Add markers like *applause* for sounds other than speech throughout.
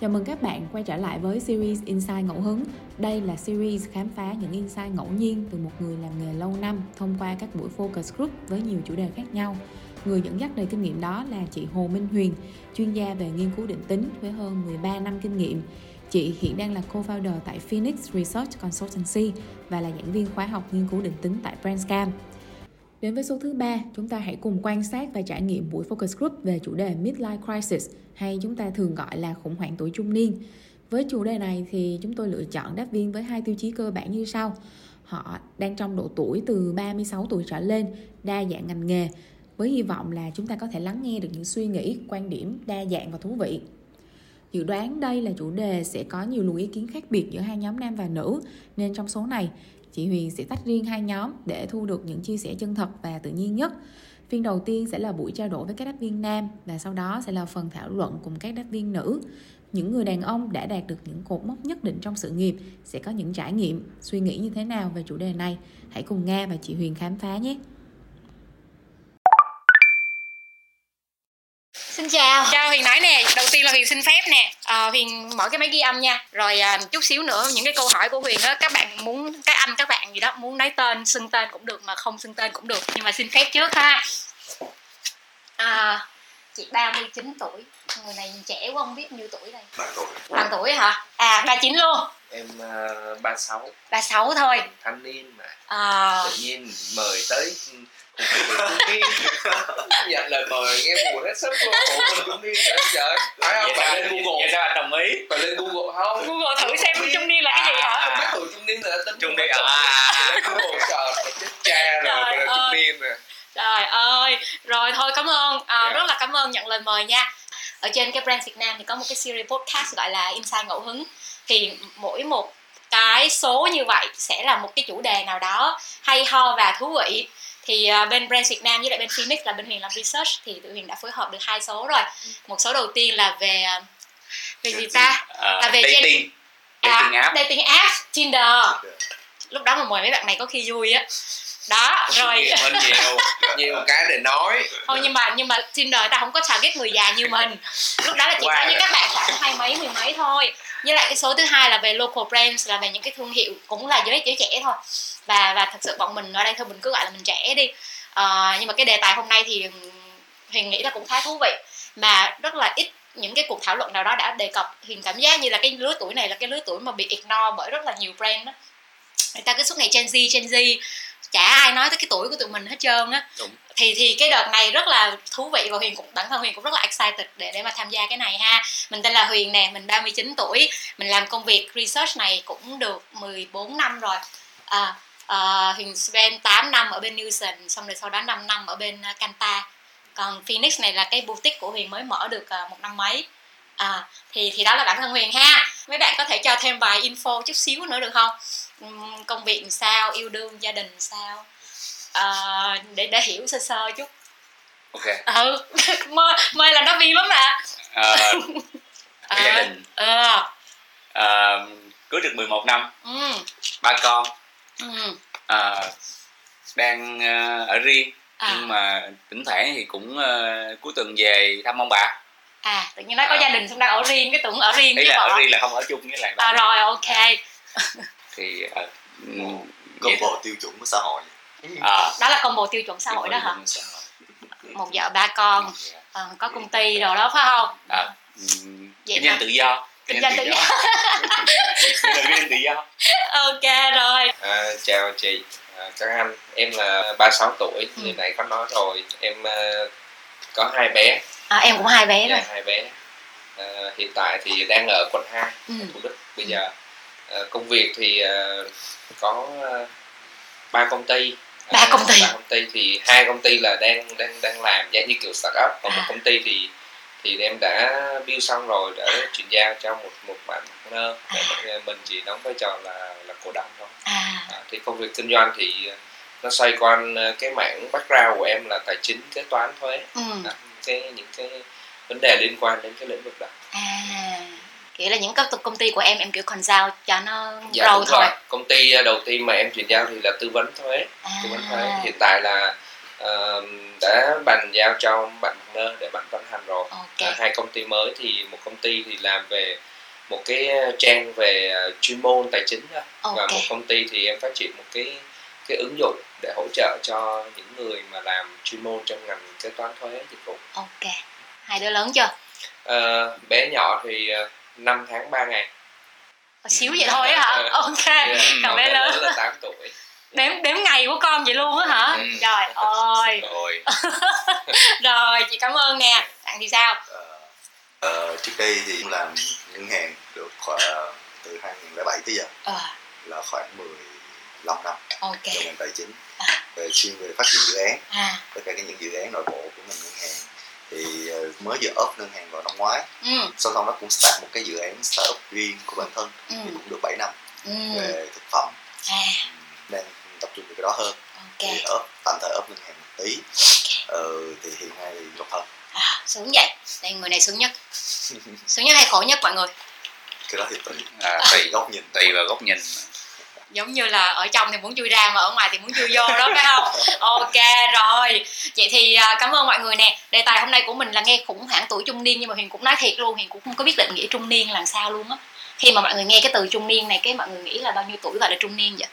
Chào mừng các bạn quay trở lại với series Insight Ngẫu Hứng. Đây là series khám phá những insight ngẫu nhiên từ một người làm nghề lâu năm thông qua các buổi focus group với nhiều chủ đề khác nhau. Người dẫn dắt đầy kinh nghiệm đó là chị Hồ Minh Huyền, chuyên gia về nghiên cứu định tính với hơn 13 năm kinh nghiệm. Chị hiện đang là co-founder tại Phoenix Research Consultancy và là giảng viên khóa học nghiên cứu định tính tại Brandscam. Đến với số thứ ba, chúng ta hãy cùng quan sát và trải nghiệm buổi focus group về chủ đề midlife crisis hay chúng ta thường gọi là khủng hoảng tuổi trung niên. Với chủ đề này thì chúng tôi lựa chọn đáp viên với hai tiêu chí cơ bản như sau. Họ đang trong độ tuổi từ 36 tuổi trở lên, đa dạng ngành nghề, với hy vọng là chúng ta có thể lắng nghe được những suy nghĩ, quan điểm đa dạng và thú vị. Dự đoán đây là chủ đề sẽ có nhiều luồng ý kiến khác biệt giữa hai nhóm nam và nữ, nên trong số này chị Huyền sẽ tách riêng hai nhóm để thu được những chia sẻ chân thật và tự nhiên nhất. Phiên đầu tiên sẽ là buổi trao đổi với các đáp viên nam và sau đó sẽ là phần thảo luận cùng các đáp viên nữ. Những người đàn ông đã đạt được những cột mốc nhất định trong sự nghiệp sẽ có những trải nghiệm, suy nghĩ như thế nào về chủ đề này. Hãy cùng Nga và chị Huyền khám phá nhé. Xin chào. Chào Huyền nói nè, đầu tiên là Huyền xin phép nè. À, Huyền mở cái máy ghi âm nha. Rồi à, chút xíu nữa những cái câu hỏi của Huyền á các bạn muốn các anh các bạn gì đó muốn nói tên, xưng tên cũng được mà không xưng tên cũng được. Nhưng mà xin phép trước ha. À, chị 39 tuổi. Người này trẻ quá không biết nhiêu tuổi đây. Bằng tuổi Bằng tuổi hả? À 39 luôn. Em uh, 36 36 thôi. Thanh niên mà À, Tự nhiên mời tới nhận lời mời nghe buồn hết sức luôn Ủa mình cũng đi nữa trời Phải không? Phải lên Google Vậy sao anh đồng ý? Phải lên Google không? Google thử xem trung niên là cái gì hả? Không biết tuổi trung niên là tính Trung niên Trời, à. Google trời chết cha rồi là trung ơi. niên nè Trời ơi, rồi thôi cảm ơn, à, Dạ. rất là cảm ơn nhận lời mời nha. Ở trên cái brand Việt Nam thì có một cái series podcast gọi là Insight Ngẫu Hứng. Thì mỗi một cái số như vậy sẽ là một cái chủ đề nào đó hay ho và thú vị. Thì à, bên brand Việt Nam với lại bên Phoenix là bên Huyền làm research thì tụi Huyền đã phối hợp được hai số rồi. Một số đầu tiên là về à, về gì ta? À, À, về dating dating app dating app, Tinder. Lúc đó mà mời mấy bạn này có khi vui á. Đó, rồi. Kinh nghiệm hơn nhiều Nhiều cái để nói. Thôi nhưng mà nhưng mà Tinder ta không có target người già như mình. Lúc đó là chỉ có Wow. những các bạn khoảng hai mấy mười mấy thôi. Với lại cái số thứ hai là về local brands là về những cái thương hiệu cũng là giới giới trẻ thôi. Và và thật sự bọn mình ở đây thôi mình cứ gọi là mình trẻ đi. Ờ, nhưng mà cái đề tài hôm nay thì huyền nghĩ là cũng khá thú vị. Mà rất là ít những cái cuộc thảo luận nào đó đã đề cập huyền cảm giác như là cái lứa tuổi này là cái lứa tuổi mà bị ignore bởi rất là nhiều brand đó. Người ta cứ suốt ngày Gen Z Gen Z chả ai nói tới cái tuổi của tụi mình hết trơn á. Đúng. thì thì cái đợt này rất là thú vị và huyền cũng bản thân huyền cũng rất là excited để để mà tham gia cái này ha. Mình tên là huyền nè mình 39 tuổi mình làm công việc research này cũng được 14 năm rồi. À, à, huyền spend 8 năm ở bên Newson xong rồi sau đó 5 năm ở bên uh, Kanta. Còn Phoenix này là cái boutique của huyền mới mở được uh, một năm mấy. À, thì thì đó là bản thân huyền ha. Mấy bạn có thể cho thêm vài info chút xíu nữa được không công việc làm sao yêu đương gia đình làm sao? À, để để hiểu sơ sơ chút. Ok. Ừ *laughs* mơ mơ làm giáo viên lắm mà à, À, gia đình. Ờ. À, cưới được 11 năm. Ừ ba con. Ừ à, đang à, ở riêng. À. Nhưng mà thỉnh thoảng thì cũng à, cuối tuần về thăm ông bà. À tự nhiên nói có À. gia đình xong đang ở riêng cái tưởng ở riêng ý chứ là bộ ở riêng là không ở chung với lại à rồi ok *laughs* thì à, ừ, có vậy bộ tiêu chuẩn của xã hội. À, đó là combo tiêu chuẩn xã hội đó hả? một vợ ba con ờ, có công ty rồi đó phải không? À, ừ, Vậy kinh doanh tự do Kinh doanh tự do. *laughs* Kinh doanh tự do. Ok rồi. À, Chào chị à, các anh. Em là 36 tuổi Ừ. Như nãy có nói rồi. Em ờ, có hai bé. À, em cũng hai bé rồi. Dạ, hai bé. À, hiện tại thì đang ở quận 2 ừ. Thủ Đức bây giờ. à, công việc thì à, có à, ba công ty. Ba công ty. ba công ty thì hai công ty là đang đang đang làm dạng như kiểu startup. Còn một À. công ty thì thì em đã build xong rồi đã chuyển giao cho một một bạn partner để mình- mình chỉ đóng vai trò là là cổ đông thôi. À. À, thì công việc kinh doanh thì nó xoay quanh à, cái mảng background của em là tài chính kế toán thuế ừ. à, cái những cái vấn đề liên quan đến cái lĩnh vực đó. À kiểu là những công ty của em em kiểu consult cho nó dạ, đúng thôi. rồi. công ty à, đầu tiên mà em chuyển giao thì là tư vấn thuế. À. tư vấn thuế. Hiện tại là ờ, đã bàn giao cho bạn partner để bạn vận hành rồi. Ok. À, hai công ty mới thì một công ty thì làm về một cái trang về à, chuyên môn tài chính thôi. Và ok một công ty thì em phát triển một cái cái ứng dụng để hỗ trợ cho những người mà làm chuyên môn trong ngành kế toán thuế dịch vụ. Ok. Hai đứa lớn chưa? Ờ, bé nhỏ thì uh, 5 tháng 3 ngày. Xíu vậy thôi á hả? *laughs* Ok Yeah, còn bé lớn. là 8 tuổi. Đếm đếm ngày của con vậy luôn á hả? Ừ. trời *laughs* ơi. Rồi. *laughs* Rồi chị cảm ơn nè. Bạn thì sao? Ờ, ờ, trước đây thì làm ngân hàng được khoảng từ 2007 tới giờ. Ờ. Là khoảng 15 năm. Ok. Trong ngành tài chính. À. về chuyên về phát triển dự án. À. Tất cả những dự án nội bộ của ngành ngân hàng thì ờ, mới vừa ốp ngân hàng vào năm ngoái. Ừ. Sau đó nó cũng start một cái dự án startup riêng của bản thân. Ừ. Thì cũng được 7 năm ừ. về thực phẩm. À. Nên tập trung vào cái đó hơn. Ok. Thì ốp tạm thời ốp ngân hàng một tí. Ờ, thì hiện nay thì độc thân. À, sướng vậy. Đây người này sướng nhất. *laughs* Sướng nhất hay khổ nhất mọi người? Cái đó thì tùy. À, tùy góc nhìn. Tùy vào góc nhìn giống như là ở trong thì muốn chui ra mà ở ngoài thì muốn chui vô đó phải không? *laughs* Ok rồi. Vậy thì à, cảm ơn mọi người nè. Đề tài hôm nay của mình là nghe khủng hoảng tuổi trung niên nhưng mà huyền cũng nói thiệt luôn huyền cũng không có biết định nghĩa trung niên là sao luôn á. Khi mà mọi người nghe cái từ trung niên này cái mọi người nghĩ là bao nhiêu tuổi gọi là trung niên vậy?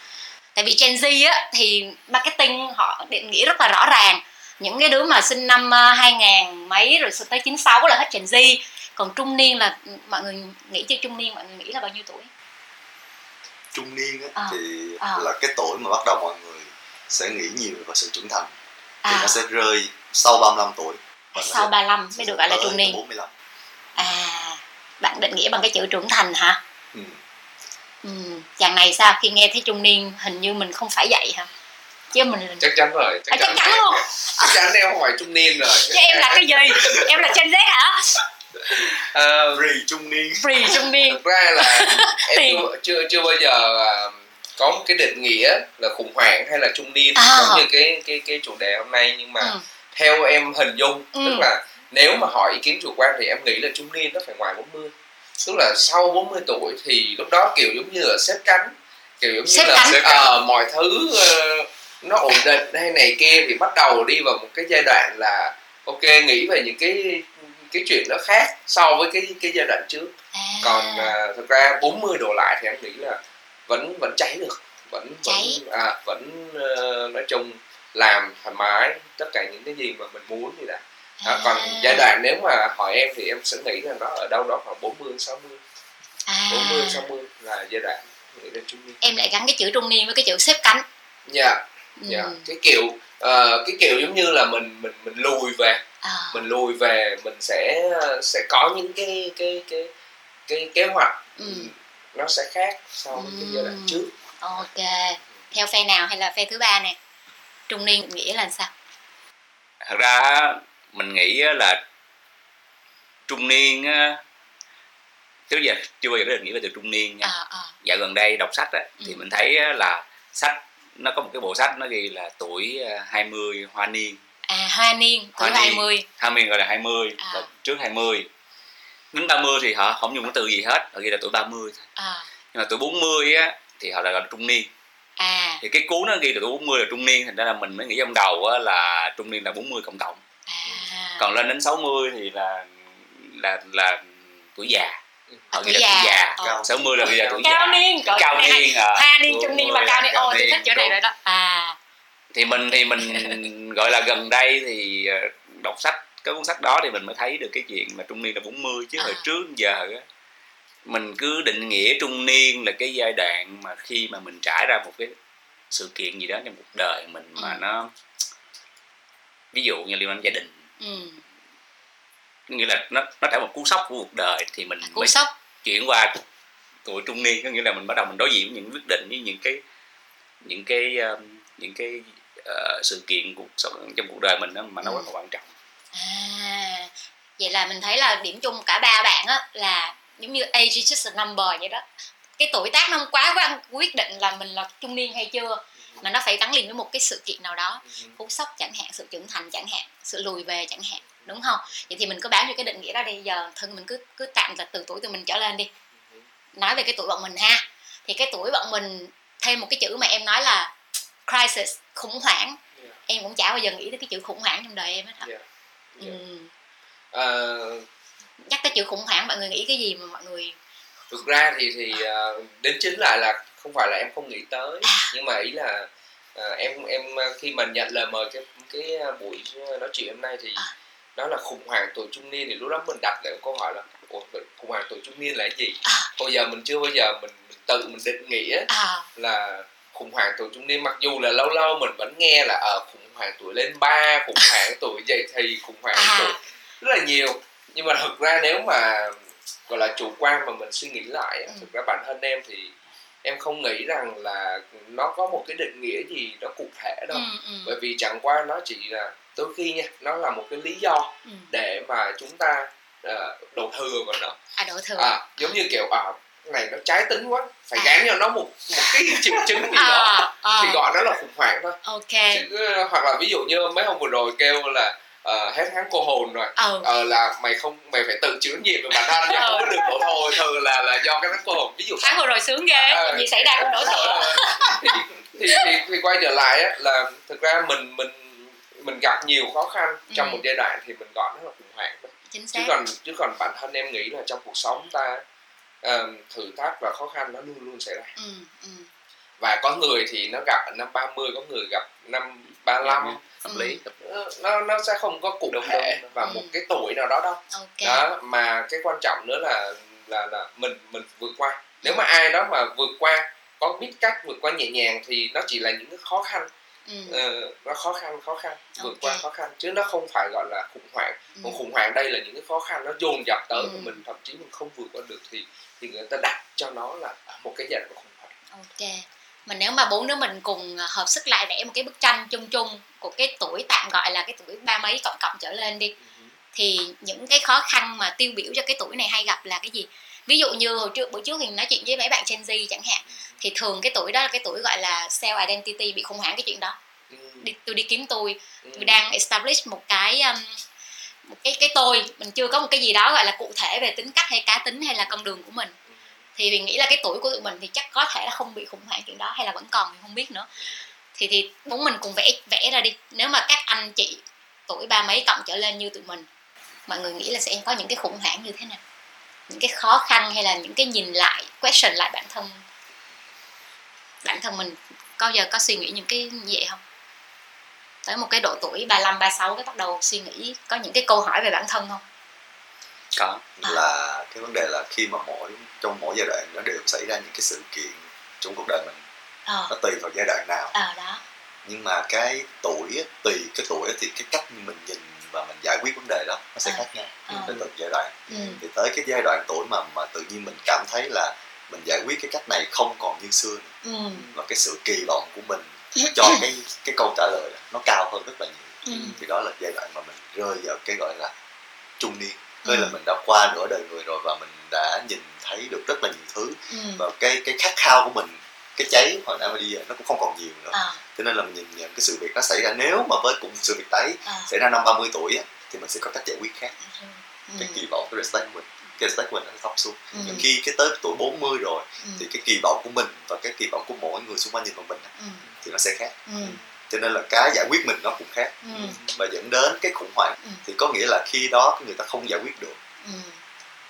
Tại vì Gen Z á thì marketing họ định nghĩa rất là rõ ràng. Những cái đứa mà sinh năm à, 2000 mấy rồi tới 96 là hết Gen Z. Còn trung niên là mọi người nghĩ chứ trung niên mọi người nghĩ là bao nhiêu tuổi trung niên á, Ờ, thì ờ. là cái tuổi mà bắt đầu mọi người sẽ nghĩ nhiều vào sự trưởng thành thì à nó sẽ rơi sau 35 tuổi và sau sẽ 35 mới được gọi là trung niên 45 À, bạn định nghĩa bằng cái chữ trưởng thành hả? ừ. Ừ, chàng này sao khi nghe thấy trung niên hình như mình không phải vậy hả? Chứ mình chắc chắn rồi À, chắc chắn luôn. chắc chắn em không phải trung niên rồi Chứ em là cái gì? Em là Gen Z hả? Ờ, Rì trung niên Free trung niên. thực ra là *laughs* em chưa, chưa chưa bao giờ à, có một cái định nghĩa là khủng hoảng hay là trung niên À. giống như cái cái cái chủ đề hôm nay nhưng mà Ừ. theo em hình dung Ừ. tức là nếu mà hỏi ý kiến chủ quan thì em nghĩ là trung niên nó phải ngoài 40 tức là sau 40 tuổi thì lúc đó kiểu giống như là xếp cánh kiểu giống như Xếp là cánh. xếp ờ, mọi thứ ờ, nó ổn định hay này kia thì bắt đầu đi vào một cái giai đoạn là ok nghĩ về những cái cái chuyện nó khác so với cái cái giai đoạn trước. À, còn à, thực ra 40 đổ lại thì anh nghĩ là vẫn vẫn cháy được vẫn Cháy. vẫn à, vẫn ờ, nói chung làm thoải mái tất cả những cái gì mà mình muốn thì đã. Đó, còn à, giai đoạn nếu mà hỏi em thì em sẽ nghĩ là nó ở đâu đó khoảng 40 60 à, 40 60 là giai đoạn nghĩ là trung niên. Em lại gắn cái chữ trung niên với cái chữ xếp cánh. dạ Ừ. dạ cái kiểu ờ, cái kiểu giống như là mình mình mình lùi về À, mình lùi về mình sẽ sẽ có những cái cái cái cái kế hoạch ừ. nó sẽ khác so với cái giai đoạn Ừ. trước Ok. Theo phe nào hay là phe thứ ba nè? Trung niên nghĩa là sao? thật ra mình nghĩ á là trung niên á, trước giờ chưa bao giờ có định nghĩa về từ trung niên nha À, à, dạo gần đây đọc sách á, thì Ừ. mình thấy á là sách nó có một cái bộ sách nó ghi là tuổi à, 20 hoa niên à hoa niên tuổi Hoa niên. 20 hoa niên gọi là 20 À. là trước 20 đến 30 thì họ không dùng cái từ gì hết họ ghi là tuổi 30 thôi. À. Nhưng mà tuổi 40 á thì họ lại gọi là trung niên. À. Thì cái cuốn nó ghi là tuổi 40 là trung niên thành ra là mình mới nghĩ trong đầu á là trung niên là 40 cộng cộng à. Còn lên đến 60 thì là là là tuổi già. Họ tuổi là tuổi già. già. Ờ. 60 là ghi là tuổi cao già. niên cao niên à hoa niên Tuổi trung niên và 40 cao niên ồ tôi thích chỗ này rồi đó. À thì mình thì mình *laughs* gọi là gần đây thì ờ, đọc sách cái cuốn sách đó thì mình mới thấy được cái chuyện mà trung niên là 40 chứ À. hồi trước giờ á. Mình cứ định nghĩa trung niên là cái giai đoạn mà khi mà mình trải ra một cái sự kiện gì đó trong cuộc đời mình mà Ừ. nó ví dụ như liên quan gia đình. Ừ. Nghĩa là nó nó trải một cú sốc của cuộc đời thì mình cú mới sốc. chuyển qua tuổi trung niên. Có nghĩa là mình bắt đầu mình đối diện với những quyết định với những cái những cái um, những cái ờ, sự kiện cuộc sống trong cuộc đời mình đó, mà nó Ừ. rất là quan trọng. À vậy là mình thấy là điểm chung cả ba bạn á là giống như age is just a number vậy đó. Cái tuổi tác nó không quá quan quyết định là mình là trung niên hay chưa mà nó phải gắn liền với một cái sự kiện nào đó. Cú sốc chẳng hạn sự trưởng thành chẳng hạn sự lùi về chẳng hạn đúng không? Vậy thì mình cứ bám vô cái định nghĩa đó đi giờ thân mình cứ cứ tạm là từ tuổi tụi mình trở lên đi. Nói về cái tuổi bọn mình ha thì cái tuổi bọn mình thêm một cái chữ mà em nói là crisis khủng hoảng Yeah. em cũng chả bao giờ nghĩ tới cái chữ khủng hoảng trong đời em hết hả Yeah. ừ. Ờ, nhắc tới chữ khủng hoảng mọi người nghĩ cái gì mà mọi người thực ra thì thì ờ, đến chính lại là không phải là em không nghĩ tới nhưng mà ý là ờ, em em khi mà nhận lời mời cái cái buổi nói chuyện hôm nay thì À. nó là khủng hoảng tuổi trung niên thì lúc đó mình đặt lại câu hỏi là Ủa, khủng hoảng tuổi trung niên là cái gì À. hồi giờ mình chưa bao giờ mình, mình tự mình định nghĩa à là khủng hoảng tuổi trung niên mặc dù là lâu lâu mình vẫn nghe là ở khủng hoảng tuổi lên ba khủng hoảng tuổi dậy thì khủng hoảng À. tuổi rất là nhiều nhưng mà thực ra nếu mà gọi là chủ quan mà mình suy nghĩ lại Ừ. thực ra bản thân em thì em không nghĩ rằng là nó có một cái định nghĩa gì nó cụ thể đâu ừ, ừ, bởi vì chẳng qua nó chỉ là đôi khi nha nó là một cái lý do ừ. để mà chúng ta uh, đổ thừa vào nó à đổ thừa à giống như kiểu à này nó trái tính quá phải À. gán cho nó một một cái *laughs* triệu chứng gì đó. À, à, thì gọi nó là khủng hoảng thôi. Ok. Chứ ờ, hoặc là ví dụ như mấy hôm vừa rồi kêu là ờ, hết tháng cô hồn rồi. Ừ. Ờ là mày không mày phải tự chịu trách nhiệm về bản thân nha không có được đổ thôi thừa là là do cái tháng cô hồn. Ví dụ tháng vừa rồi sướng ghê Ờ. gì xảy ra cũng đổ thừa thì, thì, thì, thì quay trở lại á là thực ra mình mình mình gặp nhiều khó khăn trong Ừ. một giai đoạn thì mình gọi nó là khủng hoảng thôi. chính chứ xác. còn chứ còn bản thân em nghĩ là trong cuộc sống ta ờm, thử thách và khó khăn nó luôn luôn xảy ra ừ, ừ. và có người thì nó gặp ở năm 30 có người gặp năm 35 hợp Ừ. lý nó nó sẽ không có cụ Đúng, thể đúng. và Ừ. một cái tuổi nào đó đâu ok đó mà cái quan trọng nữa là là là mình mình vượt qua nếu mà ai đó mà vượt qua có biết cách vượt qua nhẹ nhàng thì nó chỉ là những cái khó khăn ừ. ờ, nó khó khăn khó khăn vượt Ok. qua khó khăn chứ nó không phải gọi là khủng hoảng ừ. còn khủng hoảng đây là những cái khó khăn nó dồn dập tới Ừ. mình thậm chí mình không vượt qua được thì thì người ta đặt cho nó là một cái dạng của khủng hoảng. Ok. Mà nếu mà bốn đứa mình cùng ờ, hợp sức lại vẽ một cái bức tranh chung chung của cái tuổi tạm gọi là cái tuổi ba mấy cộng cộng trở lên đi thì những cái khó khăn mà tiêu biểu cho cái tuổi này hay gặp là cái gì? Ví dụ như hồi trước bữa trước thì nói chuyện với mấy bạn Gen Z chẳng hạn thì thường cái tuổi đó là cái tuổi gọi là self identity bị khủng hoảng cái chuyện đó. Ừ. đi, tôi đi kiếm tôi. Ừ. tôi đang establish một cái um, một cái cái tôi, mình chưa có một cái gì đó gọi là cụ thể về tính cách hay cá tính hay là con đường của mình. Thì mình nghĩ là cái tuổi của tụi mình thì chắc có thể là không bị khủng hoảng chuyện đó hay là vẫn còn mình không biết nữa. Thì thì muốn mình cùng vẽ vẽ ra đi. Nếu mà các anh chị tuổi ba mấy cộng trở lên như tụi mình, mọi người nghĩ là sẽ có những cái khủng hoảng như thế nào? Những cái khó khăn hay là những cái nhìn lại, question lại bản thân bản thân mình. Có giờ có suy nghĩ những cái như vậy không? Tới một cái độ tuổi 35, 36 cái bắt đầu suy nghĩ có những cái câu hỏi về bản thân không? Có À. là cái vấn đề là khi mà mỗi trong mỗi giai đoạn nó đều xảy ra những cái sự kiện trong cuộc đời mình. Ờ. Nó tùy vào giai đoạn nào. Ờ đó. Nhưng mà cái tuổi tùy cái tuổi thì cái cách mình nhìn và mình giải quyết vấn đề đó nó sẽ À. khác nhau À. tới từng giai đoạn. Ừ. Thì tới cái giai đoạn tuổi mà mà tự nhiên mình cảm thấy là mình giải quyết cái cách này không còn như xưa nữa. Ừ. Và cái sự kỳ vọng của mình cho cái cái câu trả lời nó cao hơn rất là nhiều. Ừ. Thì đó là giai đoạn mà mình rơi vào cái gọi là trung niên. Là Ừ. mình đã qua nửa đời người rồi và mình đã nhìn thấy được rất là nhiều thứ. Ừ. Và cái cái khát khao của mình cái cháy hồi nãy mà đi nó cũng không còn nhiều nữa. Ờ cho nên là mình nhìn nhận cái sự việc nó xảy ra. Nếu mà với cùng sự việc đấy ờ xảy ra năm 30 tuổi á, thì mình sẽ có cách giải quyết khác. Ừ. Cái kỳ vọng cái respect của mình cái respect của mình nó thấp xuống. Ừ. Nhưng khi cái tới tuổi 40 rồi ừ. thì cái kỳ vọng của mình và cái kỳ vọng của mỗi người xung quanh nhìn vào mình ừ. thì nó sẽ khác. Ừ. Cho nên là cái giải quyết mình nó cũng khác. Ừ. Và dẫn đến cái khủng hoảng Ừ. thì có nghĩa là khi đó người ta không giải quyết được. Ừ.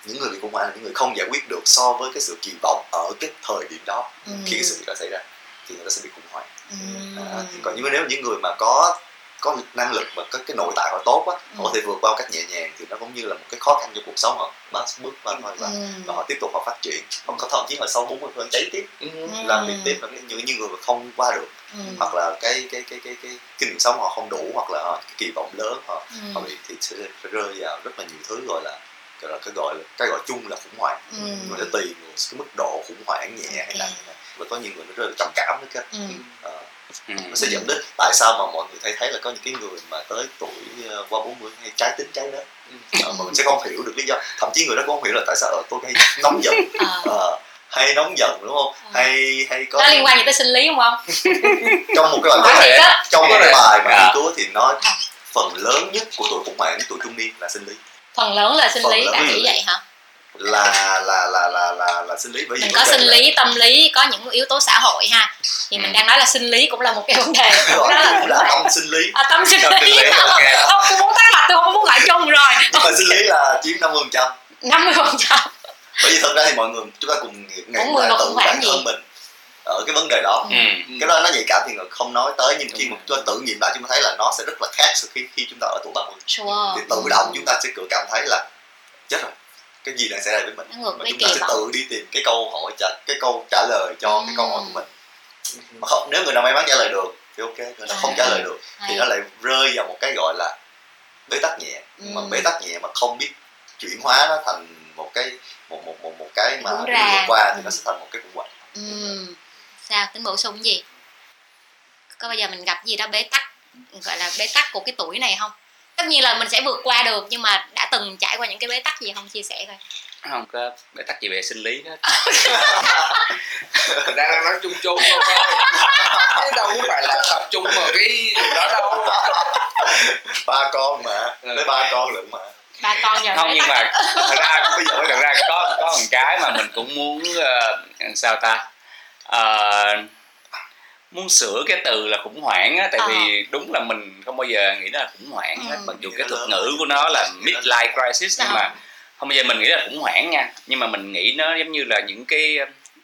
Những người bị khủng hoảng là những người không giải quyết được so với cái sự kỳ vọng ở cái thời điểm đó ừ. khi cái sự việc đó xảy ra thì người ta sẽ bị khủng hoảng. Ừ. À, còn nhưng mà nếu những người mà có có năng lực và có cái nội tại họ tốt á Ừ. họ có thể vượt qua cách nhẹ nhàng thì nó cũng như là một cái khó khăn trong cuộc sống họ. Bớt bước qua thôi và, ừ. và họ tiếp tục họ phát triển. Họ có thậm chí là sau 40 tuổi cháy tiếp. Ừ. làm việc tiếp là những những người mà không qua được. Ừ. Hoặc là cái cái cái cái cái kinh nghiệm sống họ không đủ hoặc là họ, cái kỳ vọng lớn họ ừ. họ bị thì sẽ rơi vào rất là nhiều thứ gọi là gọi là cái gọi là cái gọi chung là khủng hoảng. Ừ. Mà nó tùy cái mức độ khủng hoảng nhẹ hay nặng và có nhiều người nó rơi vào trầm cảm nữa cơ ừ ừ. nó sẽ dẫn đến tại sao mà mọi người thấy thấy là có những cái người mà tới tuổi ờ, qua 40 hay trái tính trái đất Ờ, mà mình sẽ không hiểu được lý do. Thậm chí người đó cũng không hiểu là tại sao ở tôi hay nóng giận. *laughs* Ờ. Ờ, hay nóng giận đúng không? Ừ. hay hay có nó liên quan gì tới sinh lý không không? *laughs* Trong một cái bài có thể trong cái thể. bài mà À. nghiên cứu thì nói phần lớn nhất của tuổi khủng hoảng tuổi trung niên là sinh lý. Phần lớn là sinh Phần lý bạn nghĩ vậy hả là là là là là là sinh lý bởi vì mình có sinh là- lý tâm lý có những yếu tố xã hội ha. Thì mình Ừ. đang nói là sinh lý cũng là một cái vấn đề. Đó rồi, là cũng là tâm sinh lý. À, tâm sinh sinh lý. lý, ok. không tôi muốn tắt mạch tôi không muốn loại trăm. 50 phần trăm. Bởi vì thật ra thì mọi người chúng ta cùng mươi là mà tự bản thân mình ở cái vấn đề đó. Ừ. cái đó nó nhạy cảm thì không nói tới nhưng khi mà rồi. chúng ta tự nghiệm lại chúng ta thấy là nó sẽ rất là khác sau khi khi chúng ta ở tuổi 30 sure. Thì tự động chúng ta sẽ tự cảm thấy là chết rồi cái gì đang xảy ra với mình. Ngược với chúng ta sẽ tự đi tìm cái câu hỏi trả cái câu trả lời cho cái câu hỏi của mình. Mà không nếu người nào may mắn trả lời được thì ok người nào không trả lời được thì nó lại rơi vào một cái gọi là bế tắc nhẹ. Mà Ừ. bế tắc nhẹ mà không biết chuyển hóa nó thành một cái một một một một cái mà đi qua thì Ừ. nó sẽ thành một cái khủng hoảng ừ. sao? Tính bổ sung gì? Có bao giờ mình gặp gì đó bế tắc gọi là bế tắc của cái tuổi này không tất nhiên là mình sẽ vượt qua được nhưng mà đã từng trải qua những cái bế tắc gì không? Chia sẻ coi. Không có bế tắc gì về sinh lý hết *laughs* đang nói chung chung thôi. Chứ đâu có phải là tập trung vào cái đó đâu. Ba con mà. Ừ. lấy ba con lận mà. Ba con giờ không nhưng mà thật ra bây giờ thật ra có có một cái mà mình cũng muốn ờ, sao ta? Ờ, muốn sửa cái từ là khủng hoảng á tại Ờ. vì đúng là mình không bao giờ nghĩ đó là khủng hoảng hết Ừ. mặc dù cái thuật ngữ của nó là midlife crisis nhưng Ờ. mà không bao giờ mình nghĩ là khủng hoảng nha nhưng mà mình nghĩ nó giống như là những cái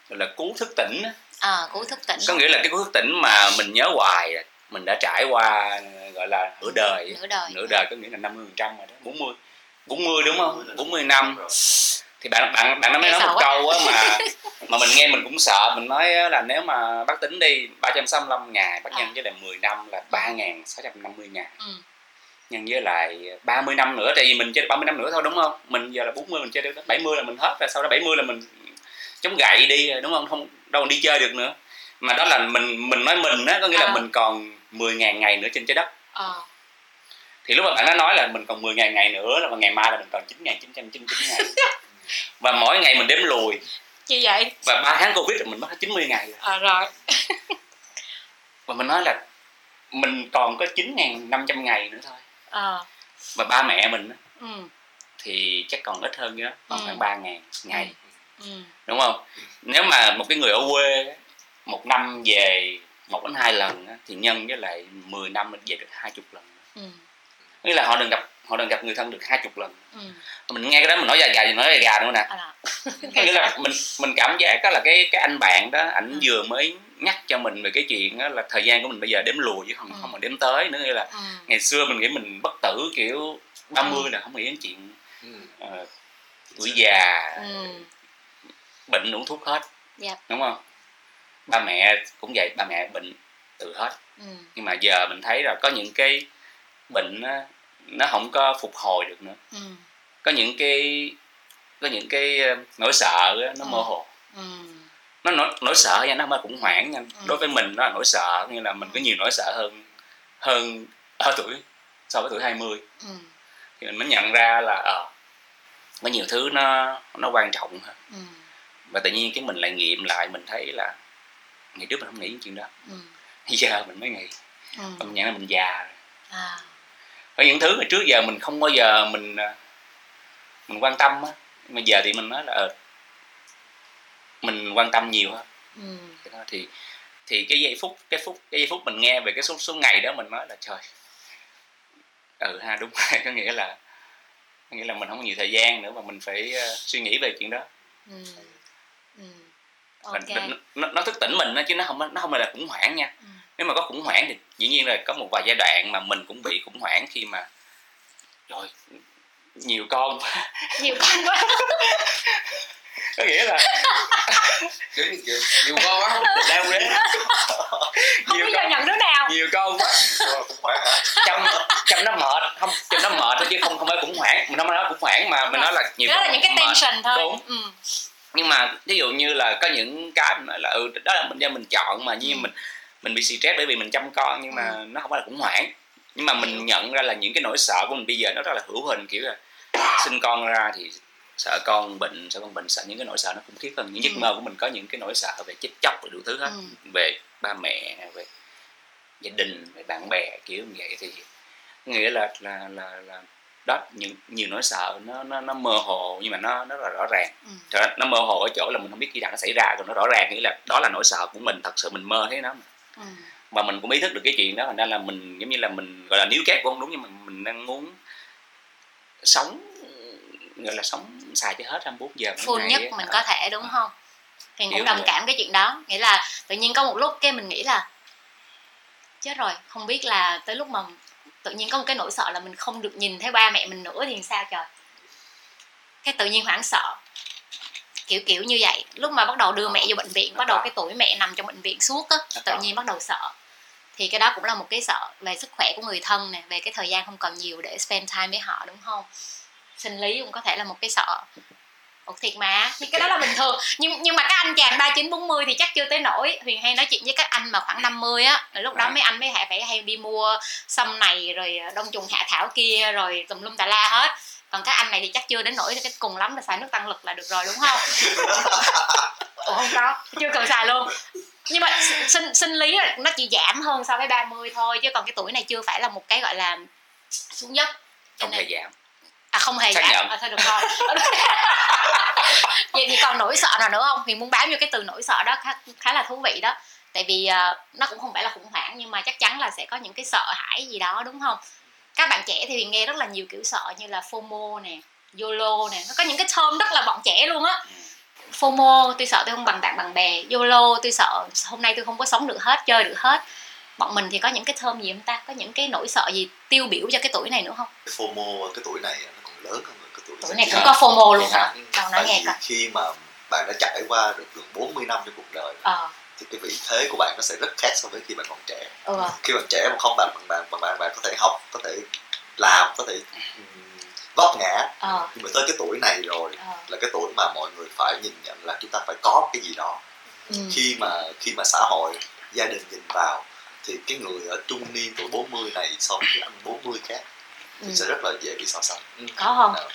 là cú thức tỉnh á. ờ cú thức tỉnh có nghĩa là cái cú thức tỉnh mà mình nhớ hoài à. mình đã trải qua gọi là nửa đời nửa đời nửa đời có nghĩa là 50 phần trăm rồi đó 40 40 đúng không 40 năm thì bạn bạn bạn nói Nghe nói một câu á mà *laughs* mà mình nghe mình cũng sợ. Mình nói là nếu mà bác tính đi 365 ngày bác nhân À. với lại 10 năm là 3.650 ngày ừ. nhân với lại 30 năm nữa tại vì mình chơi được 30 năm nữa thôi đúng không? Mình giờ là 40 mình chơi được 70 là mình hết rồi sau đó 70 là mình chống gậy đi đúng không? Không đâu còn đi chơi được nữa. Mà đó là mình mình nói mình á có nghĩa là À. mình còn 10.000 ngày nữa trên trái đất. Ờ. Thì lúc mà bạn đã nói là mình còn 10.000 ngày nữa là ngày mai là mình còn 9.999 ngày *laughs* và mỗi ngày mình đếm lùi. Như vậy. Và 3 tháng covid là mình mất hết 90 ngày rồi. Ờ rồi. *laughs* Và mình nói là mình còn có 9.500 ngày nữa thôi. Ờ và ba mẹ mình ừ. thì chắc còn ít hơn nữa còn Ừ. khoảng 3.000 ngày. Ừ. Đúng không? Nếu mà một cái người ở quê một năm về một đến hai lần thì nhân với lại 10 năm mình về được hai chục lần. Ừ. Nghĩa là họ đừng gặp họ đừng gặp người thân được hai chục lần ừ mình nghe cái đó mình nói gà gà thì nói gà gà nữa nè à, *laughs* nghĩa là mình mình cảm giác đó là cái cái anh bạn đó ảnh Ừ. vừa mới nhắc cho mình về cái chuyện đó là thời gian của mình bây giờ đếm lùi chứ không Ừ. không còn đếm tới nữa nghĩa là ừ. ngày xưa mình nghĩ mình bất tử kiểu 30 là không nghĩ đến chuyện Ừ. ờ, tuổi già ừ bệnh uống thuốc hết Dạ. đúng không ba mẹ cũng vậy ba mẹ bệnh từ hết ừ nhưng mà giờ mình thấy là có những cái bệnh á, nó không có phục hồi được nữa. Ừ. Có những cái có những cái ờ, nỗi sợ á, nó Ừ. mơ hồ. Ừ. Nó nỗi, nỗi sợ nha nó không khủng hoảng nha. Ừ. đối với mình nó là nỗi sợ như là mình có nhiều nỗi sợ hơn hơn ở tuổi so với tuổi 20 ừ. Thì mình mới nhận ra là ờ có nhiều thứ nó nó quan trọng hơn. Ừ. Và tự nhiên cái mình lại nghiệm lại mình thấy là ngày trước mình không nghĩ những chuyện đó. Ừ. Giờ mình mới nghĩ. Ừ. Mình nhận ra mình già rồi. À có những thứ mà trước giờ mình không bao giờ mình ờ, mình quan tâm á. Mà giờ thì mình nói là ờ, mình quan tâm nhiều hơn. Ừ. Cái đó thì thì cái giây phút cái phút cái giây phút mình nghe về cái số số ngày đó mình nói là trời. Ừ ha đúng rồi có nghĩa là có nghĩa là mình không có nhiều thời gian nữa mà mình phải ờ, suy nghĩ về chuyện đó. Ừ. Ừ. Và ok. nó, nó, nó thức tỉnh mình đó, chứ nó không nó không phải là khủng hoảng nha. Ừ. nếu mà có khủng hoảng thì dĩ nhiên là có một vài giai đoạn mà mình cũng bị khủng hoảng khi mà rồi nhiều con nhiều con quá. *laughs* Có nghĩa là *laughs* kiểu như nhiều con quá đau đấy *laughs* không nhiều biết giờ con nhận đứa nào. nhiều con quá. Chăm chăm nó mệt không chăm nó mệt thôi chứ không không phải khủng hoảng. Mình không nói khủng hoảng mà mình nói là nhiều đó là con những cái mệt. tension thôi. Đúng. ừ. Nhưng mà ví dụ như là có những cái mình nói là ừ đó là mình do mình chọn mà nhưng Ừ. mình mình bị stress bởi vì mình chăm con nhưng mà nó không phải là khủng hoảng. Nhưng mà mình nhận ra là những cái nỗi sợ của mình bây giờ nó rất là hữu hình kiểu là sinh con ra thì sợ con bệnh sợ con bệnh sợ những cái nỗi sợ nó khủng khiếp hơn. Những giấc Ừ. mơ của mình có những cái nỗi sợ về chết chóc và đủ thứ hết. Ừ. về ba mẹ về gia đình về bạn bè kiểu như vậy. Thì nghĩa là là là, là đó những nhiều nỗi sợ nó nó nó mơ hồ nhưng mà nó nó rất là rõ ràng. Ừ. Nó mơ hồ ở chỗ là mình không biết khi nào nó xảy ra còn nó rõ ràng. Nghĩa là đó là nỗi sợ của mình thật sự mình mơ thấy nó mà. Ừ. Và mình cũng ý thức được cái chuyện đó thành ra là mình giống như là mình gọi là níu kéo cũng không đúng nhưng mà mình đang muốn sống gọi là sống xài cho hết 24 giờ full nhất á. mình có thể đúng không? Thì cũng đồng rồi. cảm cái chuyện đó. Nghĩa là tự nhiên có một lúc cái mình nghĩ là chết rồi không biết là tới lúc mà tự nhiên có một cái nỗi sợ là mình không được nhìn thấy ba mẹ mình nữa thì sao trời? Cái tự nhiên hoảng sợ kiểu kiểu như vậy. Lúc mà bắt đầu đưa mẹ vô bệnh viện bắt đầu cái tuổi mẹ nằm trong bệnh viện suốt á tự nhiên bắt đầu sợ. Thì cái đó cũng là một cái sợ về sức khỏe của người thân nè về cái thời gian không còn nhiều để spend time với họ đúng không? Sinh lý cũng có thể là một cái sợ. Ủa thiệt mà. Thì cái đó là bình thường. Nhưng nhưng mà các anh chàng ba chín bốn mươi thì chắc chưa tới nổi huyền hay nói chuyện với các anh mà khoảng 50 á lúc đó À. mấy anh mới hay phải hay đi mua sâm này rồi đông trùng hạ thảo kia rồi tùm lum tà la hết còn các anh này thì chắc chưa đến nổi cái cùng lắm là xài nước tăng lực là được rồi đúng không? *laughs* Ủa không có. Chưa cần xài luôn. Nhưng mà sinh sinh lý nó chỉ giảm hơn so với 30 thôi chứ còn cái tuổi này chưa phải là một cái gọi là xuống dốc. Không hề giảm. À không hề Xác giảm. à, thôi được rồi. *laughs* Vậy thì còn nỗi sợ nào nữa không? Thì muốn bám vô cái từ nỗi sợ đó khá, khá là thú vị đó. Tại vì à, nó cũng không phải là khủng hoảng nhưng mà chắc chắn là sẽ có những cái sợ hãi gì đó đúng không các bạn trẻ thì nghe rất là nhiều kiểu sợ như là FOMO nè YOLO nè. Nó có những cái term rất là bọn trẻ luôn á. Ừ. FOMO tôi sợ tôi không bằng bạn bằng bè. YOLO tôi sợ hôm nay tôi không có sống được hết chơi được hết. Bọn mình thì có những cái term gì không ta? Có những cái nỗi sợ gì tiêu biểu cho cái tuổi này nữa không? Cái FOMO ở cái tuổi này nó còn lớn hơn cái tuổi tuổi này cũng có FOMO luôn hả? đâu nói nghe coi. khi mà bạn đã trải qua được gần 40 năm trong cuộc đời ờ thì cái vị thế của bạn nó sẽ rất khác so với khi bạn còn trẻ. Ừ khi bạn trẻ mà không bạn bạn bằng bạn bạn có thể học có thể làm có thể vấp ngã. Ờ. Nhưng mà tới cái tuổi này rồi ờ. là cái tuổi mà mọi người phải nhìn nhận là chúng ta phải có cái gì đó. Ừ. khi mà khi mà xã hội gia đình nhìn vào thì cái người ở trung niên tuổi 40 này so với cái anh 40 khác thì Ừ. sẽ rất là dễ bị so sánh. Có không? Ờ,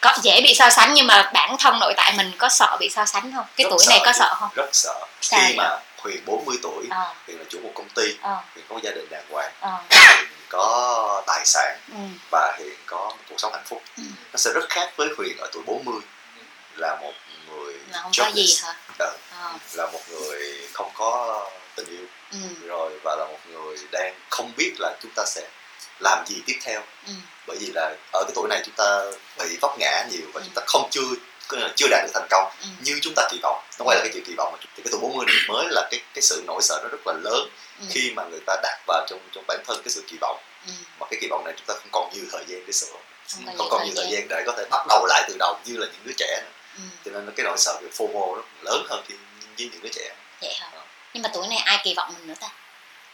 có dễ bị so sánh nhưng mà bản thân nội tại mình có sợ bị so sánh không? Cái rất tuổi này có chứ, sợ không? Rất sợ. Sao khi vậy? mà Huyền 40 tuổi ờ. Huyền là chủ một công ty ờ. Huyền có gia đình đàng hoàng. Ờ. Huyền có tài sản ừ. và Huyền có một cuộc sống hạnh phúc. Ừ. nó sẽ rất khác với Huyền ở tuổi 40 là một người là không có gì jobless, hả? Ờ, ờ. Là một người không có tình yêu. Ừ. rồi và là một người đang không biết là chúng ta sẽ làm gì tiếp theo. Ừ. bởi vì là ở cái tuổi này chúng ta bị vấp ngã nhiều và Ừ. chúng ta không chưa chưa đạt được thành công Ừ. như chúng ta kỳ vọng nó quay lại cái chuyện kỳ vọng thì cái tuổi 40 này mới là cái cái sự nỗi sợ nó rất là lớn Ừ. khi mà người ta đặt vào trong trong bản thân cái sự kỳ vọng Ừ. mà cái kỳ vọng này chúng ta không còn nhiều thời gian để sửa không không còn nhiều thời gian để có thể bắt đầu lại từ đầu như là những đứa trẻ nữa. ừ. cho nên cái nỗi sợ về FOMO nó lớn hơn khi như những đứa trẻ vậy hả Ờ. nhưng mà tuổi này ai kỳ vọng mình nữa ta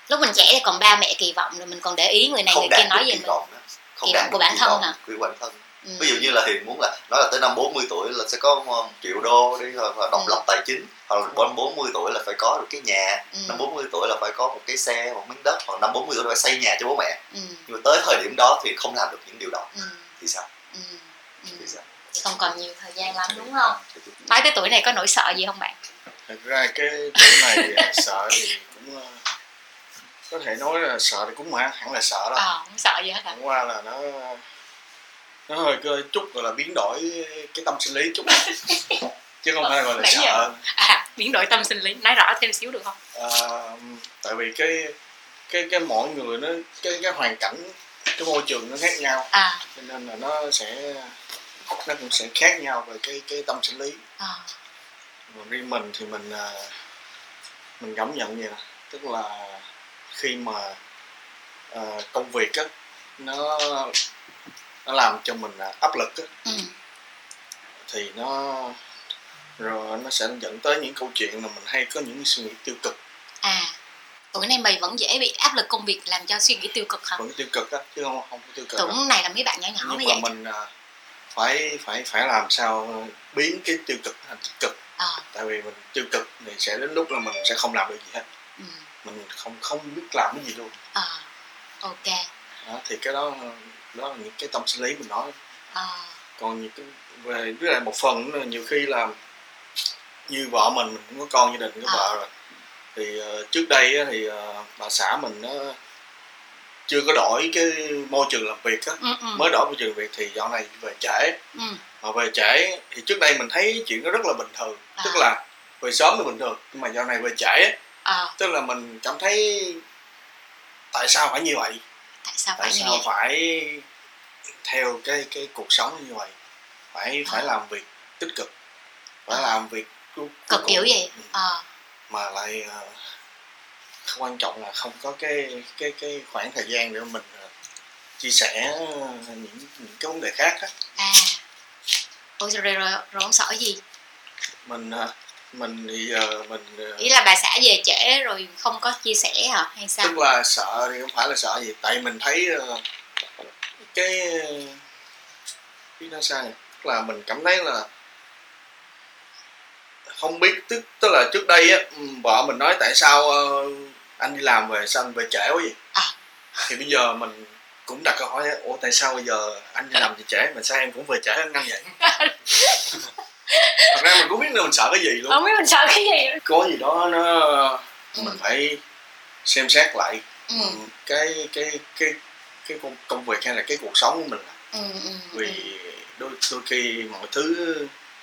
lúc mình trẻ thì còn ba mẹ kỳ vọng rồi mình còn để ý người này không người kia nói kỳ mình vọng đó. không Kỳ vọng của bản thân hả? của bản thân ừ. ví dụ như là hiền muốn là nói là tới năm 40 tuổi là sẽ có một triệu đô đi hoặc là độc Ừ. lập tài chính hoặc là năm 40 tuổi là phải có được cái nhà Ừ. năm 40 tuổi là phải có một cái xe một miếng đất hoặc năm 40 tuổi là phải xây nhà cho bố mẹ Ừ. nhưng mà tới thời điểm đó thì không làm được những điều đó Ừ. thì sao Ừ. Ừ. thì sao thì không còn nhiều thời gian lắm đúng không nói tới tuổi này có nỗi sợ gì không bạn thật ra cái tuổi này à, *laughs* sợ thì cũng à, có thể nói là sợ thì cũng hẳn hẳn là sợ đó ờ không sợ gì hết hả chẳng qua là nó nó hơi có chút gọi là biến đổi cái tâm sinh lý chút. *laughs* Chứ không phải gọi là sợ. à biến đổi tâm sinh lý. Nói rõ thêm xíu được không? À, tại vì cái cái cái mỗi người nó cái cái hoàn cảnh cái môi trường nó khác nhau. À. Cho nên là nó sẽ nó cũng sẽ khác nhau về cái cái tâm sinh lý. Ờ còn riêng mình thì mình à, mình cảm nhận vậy nè. Tức là khi mà à, công việc á nó nó làm cho mình à, áp lực á. Ừ. thì nó rồi nó sẽ dẫn tới những câu chuyện là mình hay có những suy nghĩ tiêu cực. À tuổi này mày vẫn dễ bị áp lực công việc làm cho suy nghĩ tiêu cực hả? Vẫn tiêu cực á chứ không không tiêu cực tưởng này là mấy bạn nhỏ nhỏ nhưng vậy mà mình à, phải phải phải làm sao biến cái tiêu cực thành tích cực. Ờ. Tại vì mình tiêu cực thì sẽ đến lúc là mình sẽ không làm được gì hết. Ừ. mình không không biết làm cái gì luôn. Ờ ok. Đó, thì cái đó đó là những cái tâm sinh lý mình nói. Ờ còn những cái về với lại một phần là nhiều khi là như vợ mình mình cũng có con gia đình có À. vợ rồi. Thì ờ, trước đây á, thì ờ, bà xã mình nó chưa có đổi cái môi trường làm việc á. Ừ, ừ. mới đổi môi trường làm việc thì dạo này về trễ. Ừ. mà về trễ thì trước đây mình thấy chuyện đó rất là bình thường. À. tức là về sớm thì bình thường nhưng mà dạo này về trễ ờ tức là mình cảm thấy tại sao phải như vậy tại sao tại phải như sao vậy? phải theo cái cái cuộc sống như vậy? Phải phải Ờ. làm việc tích cực. Phải Ờ. làm việc cu- cực kiểu gì? Ừ. ờ mà lại ờ, quan trọng là không có cái cái cái khoảng thời gian để mình ờ, chia sẻ những những cái vấn đề khác á. À. Ôi rồi rồi, rồi ông sợ gì? Mình ờ, mình thì giờ mình ờ, ý là bà xã về trễ rồi không có chia sẻ hả? Hay sao? Tức là sợ thì không phải là sợ gì tại mình thấy ờ, cái biết nói sao nhỉ? Tức là mình cảm thấy là không biết tức tức là trước đây á ừ, vợ mình nói tại sao ờ, anh đi làm về sao anh về trễ quá vậy? À. thì bây giờ mình cũng đặt câu hỏi ủa tại sao bây giờ anh đi làm về trễ mà sao em cũng về trễ hơn anh vậy *laughs* thật ra mình cũng biết là mình sợ cái gì luôn. Không biết mình sợ cái gì. Có gì đó nó Ừ. mình phải xem xét lại. Ừ. Ừ, cái cái cái cái công, công việc hay là cái cuộc sống của mình. Ừ ừ vì ừ. đôi đôi khi mọi thứ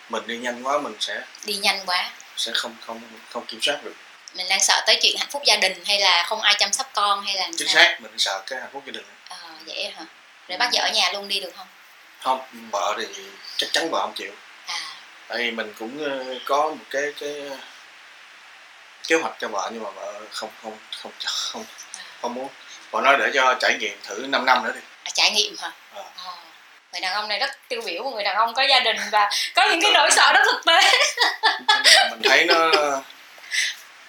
mình đi nhanh quá mình sẽ đi nhanh quá. sẽ không không không kiểm soát được. Mình đang sợ tới chuyện hạnh phúc gia đình hay là không ai chăm sóc con hay là chính sao? xác mình sợ cái hạnh phúc gia đình. Ờ vậy hả? Rồi bắt vợ ở nhà luôn đi được không? Không vợ thì chắc chắn vợ không chịu. à tại vì mình cũng ờ, có một cái cái kế hoạch cho vợ nhưng mà vợ không không không không không muốn vợ nói để cho trải nghiệm thử 5 năm nữa đi À, trải nghiệm hả Ờ. Ờ. người đàn ông này rất tiêu biểu người đàn ông có gia đình và có những cái nỗi sợ rất thực tế mình thấy nó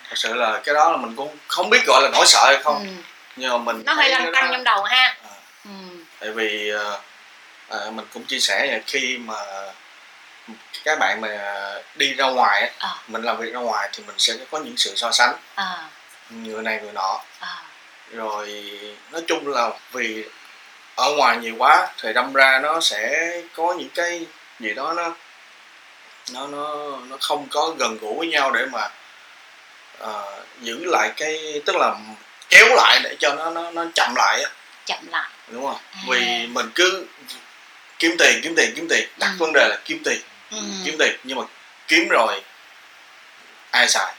thật sự là cái đó là mình cũng không biết gọi là nỗi sợ hay không ừ. nhưng mà mình nó hơi lăn tăn trong đầu ha À. ừ. tại vì ờ, ờ, mình cũng chia sẻ là khi mà các bạn mà đi ra ngoài Ờ. mình làm việc ra ngoài thì mình sẽ có những sự so sánh. À, người này người nọ. À, rồi nói chung là vì ở ngoài nhiều quá thì đâm ra nó sẽ có những cái gì đó nó nó nó nó không có gần gũi với nhau để mà ờ, giữ lại cái tức là kéo lại để cho nó nó nó chậm lại á. Chậm lại. Đúng không? À. vì mình cứ kiếm tiền kiếm tiền kiếm tiền. Đặt Ừ. vấn đề là kiếm tiền ừ. kiếm tiền nhưng mà kiếm rồi ai xài?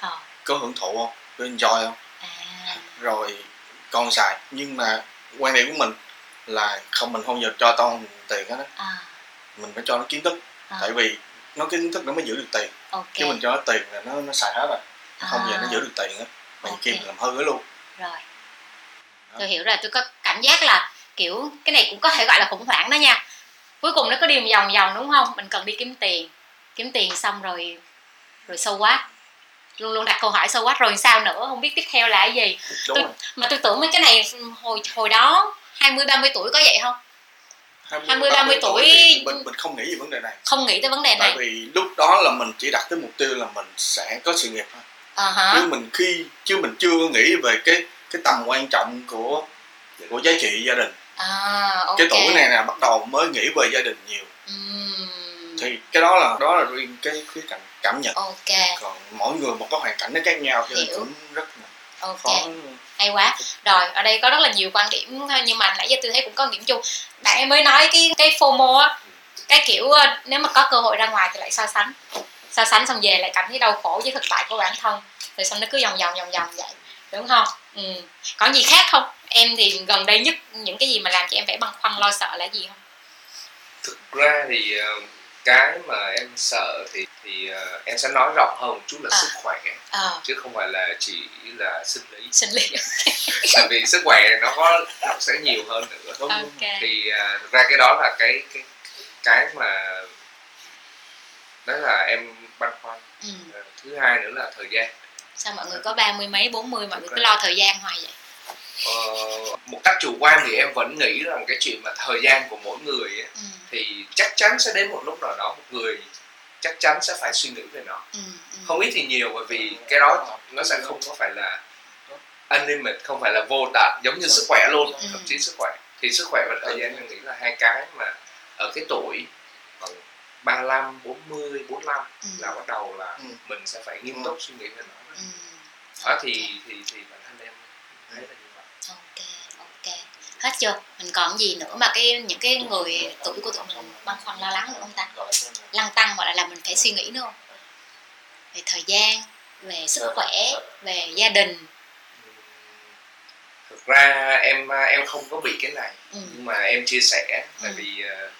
Ờ. có hưởng thụ không? Có enjoy không? À, rồi con xài nhưng mà quan điểm của mình là không mình không giờ cho con tiền hết á. À, mình phải cho nó kiến thức à, tại vì nó kiến thức nó mới giữ được tiền. Ok. Chứ mình cho nó tiền là nó nó xài hết rồi. Không giờ nó À. giữ được tiền á mà Ok. kia mình làm hư nó luôn. Rồi. Tôi hiểu rồi tôi có cảm giác là kiểu cái này cũng có thể gọi là khủng hoảng đó nha cuối cùng nó có đi vòng vòng đúng không? Mình cần đi kiếm tiền. Kiếm tiền xong rồi rồi sâu quá luôn luôn đặt câu hỏi sâu quá rồi sao nữa? Không biết tiếp theo là cái gì. Đúng Tôi- rồi. mà tôi tưởng mấy cái này hồi hồi đó 20 30 tuổi có vậy không? 20, 30 tuổi thì mình mình không nghĩ về vấn đề này. không nghĩ tới vấn đề tại này vì lúc đó là mình chỉ đặt cái mục tiêu là mình sẽ có sự nghiệp thôi. Hả? Chứ mình khi chứ mình chưa nghĩ về cái cái tầm quan trọng của của giá trị gia đình à ok. Cái tuổi này là bắt đầu mới nghĩ về gia đình nhiều. Ừm, thì cái đó là đó là riêng cái cái cảm, cảm nhận. Ok. Còn mỗi người một cái hoàn cảnh nó khác nhau cho nên cũng rất là ok. khó. Hay quá. Rồi ở đây có rất là nhiều quan điểm thôi nhưng mà nãy giờ tôi thấy cũng có điểm chung. Bạn em mới nói cái cái FOMO á. Cái kiểu ờ, nếu mà có cơ hội ra ngoài thì lại so sánh. So sánh xong về lại cảm thấy đau khổ với thực tại của bản thân. Rồi xong nó cứ vòng vòng vòng vòng vậy đúng không? Ừ. có gì khác không? Em thì gần đây nhất những cái gì mà làm cho em phải băn khoăn lo sợ là gì không? Thực ra thì ờ, cái mà em sợ thì thì ờ, em sẽ nói rộng hơn một chút là À. sức khỏe. Ờ chứ không phải là chỉ là sinh lý. Sinh lý *laughs* tại vì sức khỏe nó có nó sẽ nhiều hơn nữa đúng ok. Thì à, thực ra cái đó là cái cái cái mà đó là em băn khoăn. Ừ. Thứ hai nữa là thời gian sao mọi người có ba mươi mấy bốn mươi mọi người cứ lo thời gian hoài vậy ờ, một cách chủ quan thì em vẫn nghĩ rằng cái chuyện mà thời gian của mỗi người ấy, ừ. thì chắc chắn sẽ đến một lúc nào đó một người chắc chắn sẽ phải suy nghĩ về nó Ừ. Ừ. không ít thì nhiều bởi vì cái đó nó sẽ không có phải là unlimited không phải là vô tận giống như sức khỏe luôn Ừ. thậm chí sức khỏe thì sức khỏe và thời gian em nghĩ là hai cái mà ở cái tuổi khoảng 35, 40, 45 Ừ. là bắt đầu là Ừ. mình sẽ phải nghiêm túc suy nghĩ về nó Ừ. đó thì thì thì bản thân em thấy là như vậy. Ok ok. Hết chưa? Mình còn gì nữa mà cái những cái người tuổi của tụi mình băn khoăn lo lắng nữa không ta? Lăng tăng hoặc là làm mình phải suy nghĩ nữa không? Về thời gian về sức khỏe về gia đình. Thực ra em em không có bị cái này ừ. nhưng mà em chia sẻ tại Ừ. vì ờ,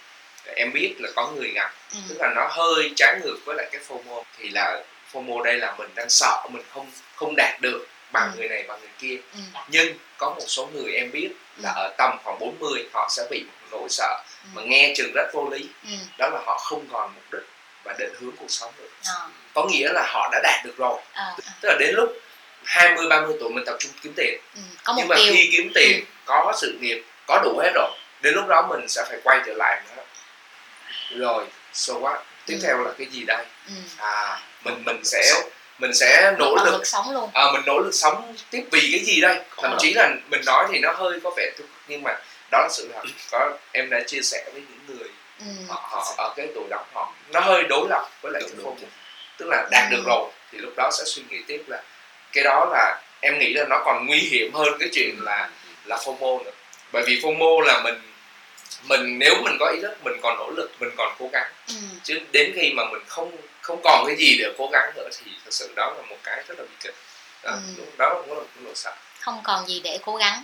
em biết là có người gặp. Ừ. tức là nó hơi trái ngược với lại cái FOMO. Thì là FOMO đây là mình đang sợ mình không không đạt được bằng Ừ. người này bằng người kia Ừ. nhưng có một số người em biết là Ừ. ở tầm khoảng 40 họ sẽ bị một nỗi sợ Ừ. mà nghe chừng rất vô lý Ừ. đó là họ không còn mục đích và định hướng cuộc sống nữa Ờ, có nghĩa là họ đã đạt được rồi ờ. tức là đến lúc 20 30 tuổi mình tập trung kiếm tiền Ừ. có nhưng mà tiêu khi kiếm tiền Ừ. có sự nghiệp có đủ hết rồi đến lúc đó mình sẽ phải quay trở lại nó rồi so what tiếp Ừ. theo là cái gì đây ừ. à mình mình sẽ mình sẽ nỗ lực lực sống luôn à, mình nỗ lực sống tiếp vì cái gì đây thậm chí là mình nói thì nó hơi có vẻ cực nhưng mà đó là sự thật có em đã chia sẻ với những người ừ. họ, họ ở cái tuổi đó họ nó hơi đối lập với lại Đúng, cái. FOMO tức là đạt Ừ. được rồi thì lúc đó sẽ suy nghĩ tiếp là cái đó là em nghĩ là nó còn nguy hiểm hơn cái chuyện là là FOMO nữa bởi vì FOMO là mình mình nếu mình có ý thức mình còn nỗ lực mình còn cố gắng. Ừ. chứ đến khi mà mình không không còn cái gì để cố gắng nữa thì thật sự đó là một cái rất là bi kịch. Đó, Ừ. đúng, đó cũng là một nỗi sợ. Không còn gì để cố gắng.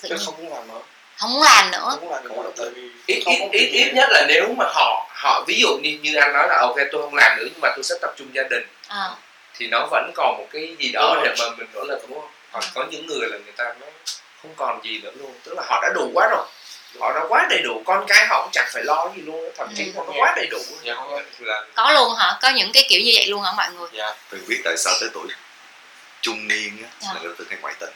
Tự chứ không muốn làm nữa. Không muốn làm nữa. Không muốn làm nữa tại vì ít ít ít ít nhất là nếu mà họ họ ví dụ như như anh nói là ok tôi không làm nữa nhưng mà tôi sẽ tập trung gia đình. Ờ, thì nó vẫn còn một cái gì đó Đúng để mà mình nỗ lực đúng không? Còn có những người là người ta nó không còn gì nữa luôn. Tức là họ đã đủ quá rồi họ đã quá đầy đủ con cái họ cũng chẳng phải lo gì luôn thậm chí Ừ. nó quá đầy đủ Dạ, không có. là có luôn hả có những cái kiểu như vậy luôn hả mọi người dạ Tôi biết tại sao tới tuổi trung niên á Dạ. là người ta hay ngoại tình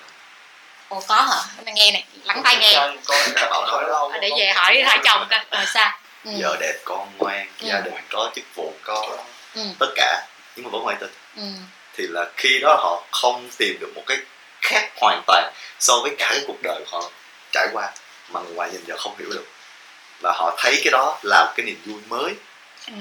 ồ có hả Mình nghe này lắng tai nghe Ờ, để về hỏi hỏi chồng coi rồi sao ừ. vợ đẹp con ngoan Ừ. gia đình có chức vụ có Ừ. tất cả nhưng mà vẫn ngoại tình Ừ. thì là khi đó họ không tìm được một cái khác hoàn toàn so với cả cái cuộc đời họ trải qua mà người ngoài nhìn vào không hiểu được. Và họ thấy cái đó là một cái niềm vui mới Ừ.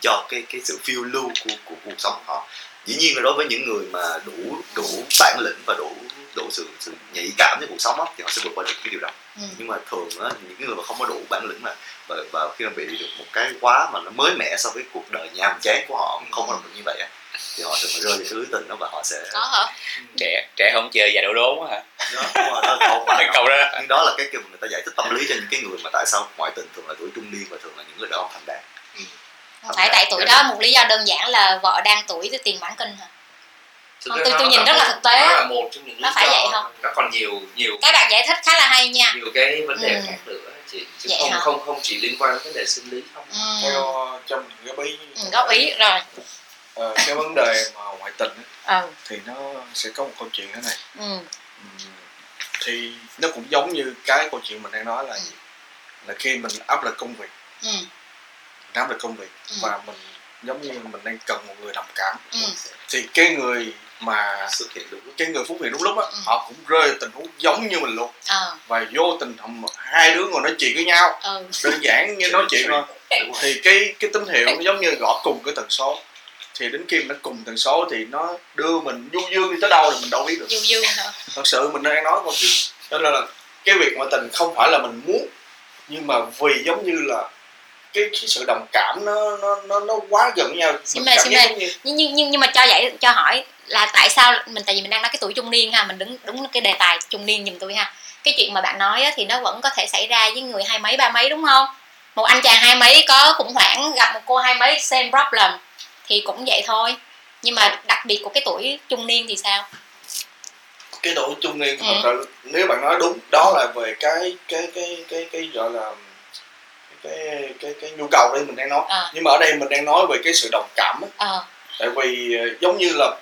cho cái cái sự phiêu lưu của, của cuộc sống họ. Dĩ nhiên là đối với những người mà đủ đủ bản lĩnh và đủ đủ sự sự nhạy cảm với cuộc sống á, thì họ sẽ vượt qua được cái điều đó. Ừ. nhưng mà thường á những cái người mà không có đủ bản lĩnh mà và, và khi mà bị được một cái quá mà nó mới mẻ so với cuộc đời nhàm chán của họ không có làm được như vậy á, thì họ thường rơi vào cái lưới tình đó và họ sẽ có hả? Trẻ trẻ không chơi già đổ đốn á hả đó, đó câu đó nhưng đó là cái kiểu mà người ta giải thích tâm lý cho những cái người mà tại sao ngoại tình thường là tuổi trung niên và thường là những người đàn ông thành đạt. Không phải tại tuổi đó một lý do đơn giản là vợ đang tuổi cái tiền mãn kinh hả Không, tôi- tôi nhìn rất là thực tế. nó là một trong những Nó lý phải vậy không? nó còn nhiều nhiều cái bạn giải thích khá là hay nha. nhiều cái vấn đề Ừ. khác nữa chị chứ Vậy không hả? không không chỉ liên quan đến vấn đề sinh lý không? Ừ. theo trong góp ý Ừ, góp ý rồi. ờ, cái vấn đề mà ngoại tình á, ừ. thì nó sẽ có một câu chuyện thế này. Ừ. Ừm, thì nó cũng giống như cái câu chuyện mình đang nói là gì? là khi mình áp lực công việc. Ừ. Mình áp lực công việc Ừ. và mình giống như mình đang cần một người đồng cảm. Ừ. Thì cái người mà xuất hiện đúng. cái người phúc hiện đúng lúc á Ừ. họ cũng rơi tình huống giống như mình luôn. Ờ. Và vô tình họ- hai đứa ngồi nói chuyện với nhau. Ừ. Đơn giản như nói chuyện thôi. thì cái cái tín hiệu nó giống như gõ cùng cái tần số thì đến khi nó cùng tần số thì nó đưa mình du dương đi tới đâu thì mình đâu biết được. Du dương hả? Thật sự mình đang nói câu chuyện. Cho nên là cái việc ngoại tình không phải là mình muốn nhưng mà vì giống như là cái, cái sự đồng cảm nó nó nó nó quá gần với nhau xin giác mời. giống như nhưng nhưng nhưng nhưng mà cho vậy cho hỏi là tại sao mình tại vì mình đang nói cái tuổi trung niên ha mình đứng đúng cái đề tài trung niên giùm tôi ha. Cái chuyện mà bạn nói á, thì nó vẫn có thể xảy ra với người hai mấy ba mấy đúng không? Một anh chàng hai mấy có khủng hoảng gặp một cô hai mấy same problem thì cũng vậy thôi. Nhưng mà đặc biệt của cái tuổi trung niên thì sao? Cái tuổi trung niên Ừ. thật sự nếu bạn nói đúng đó là về cái cái cái cái cái gọi là cái cái cái nhu cầu đây mình đang nói. Ờ nhưng mà ở đây mình đang nói về cái sự đồng cảm á. Ờ tại vì ờ, giống như là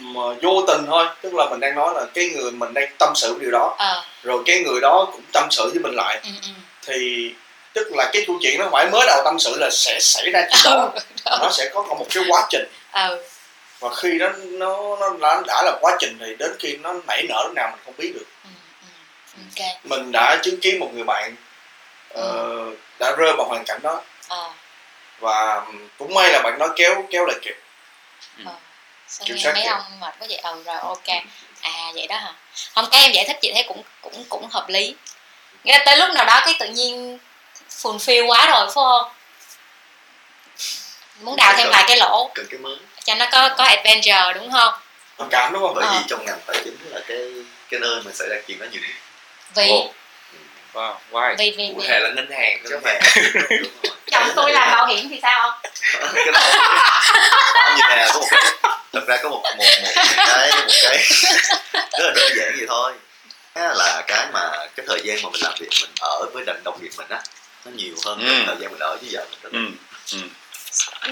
mà vô tình thôi tức là mình đang nói là cái người mình đang tâm sự điều đó. Ờ rồi cái người đó cũng tâm sự với mình lại. Ừ, ừ. thì tức là cái câu chuyện nó phải mới đầu tâm sự là sẽ xảy ra chuyện đó. *laughs* Nó sẽ có một cái quá trình. Và khi nó nó nó đã, đã là quá trình thì đến khi nó nảy nở lúc nào mình không biết được. Ừ, ừ. ok. Mình đã chứng kiến một người bạn ờ, đã rơi vào hoàn cảnh đó. Ờ. Và cũng may là bạn đó kéo kéo lại kịp. Sao Kiểm nghe mấy kìa. ông mệt quá vậy? Ừ rồi ok. À vậy đó hả? Không cái em giải thích chị thấy cũng cũng cũng hợp lý. Nghĩa là tới lúc nào đó cái tự nhiên fulfill quá rồi phải không? Muốn đào thêm vài cái lỗ cần cái mới. cho nó có có adventure đúng không? Đồng cảm đúng không? Bởi Ờ. vì trong ngành tài chính là cái cái nơi mà xảy ra chuyện đó nhiều nhất vì? Ồ, wow why? Vì vì, cụ thể là ngân hàng chứ *laughs* rồi. chồng tôi làm bảo hiểm thì sao? Không cái đó. Không như nè có một cái thật ra có một một một cái một cái rất là đơn giản vậy thôi. Là cái mà cái thời gian mà mình làm việc mình ở với đồng đồng nghiệp mình á nó nhiều hơn Ừ. cái thời gian mình ở với vợ mình rất là ừ. nhiều. ừ.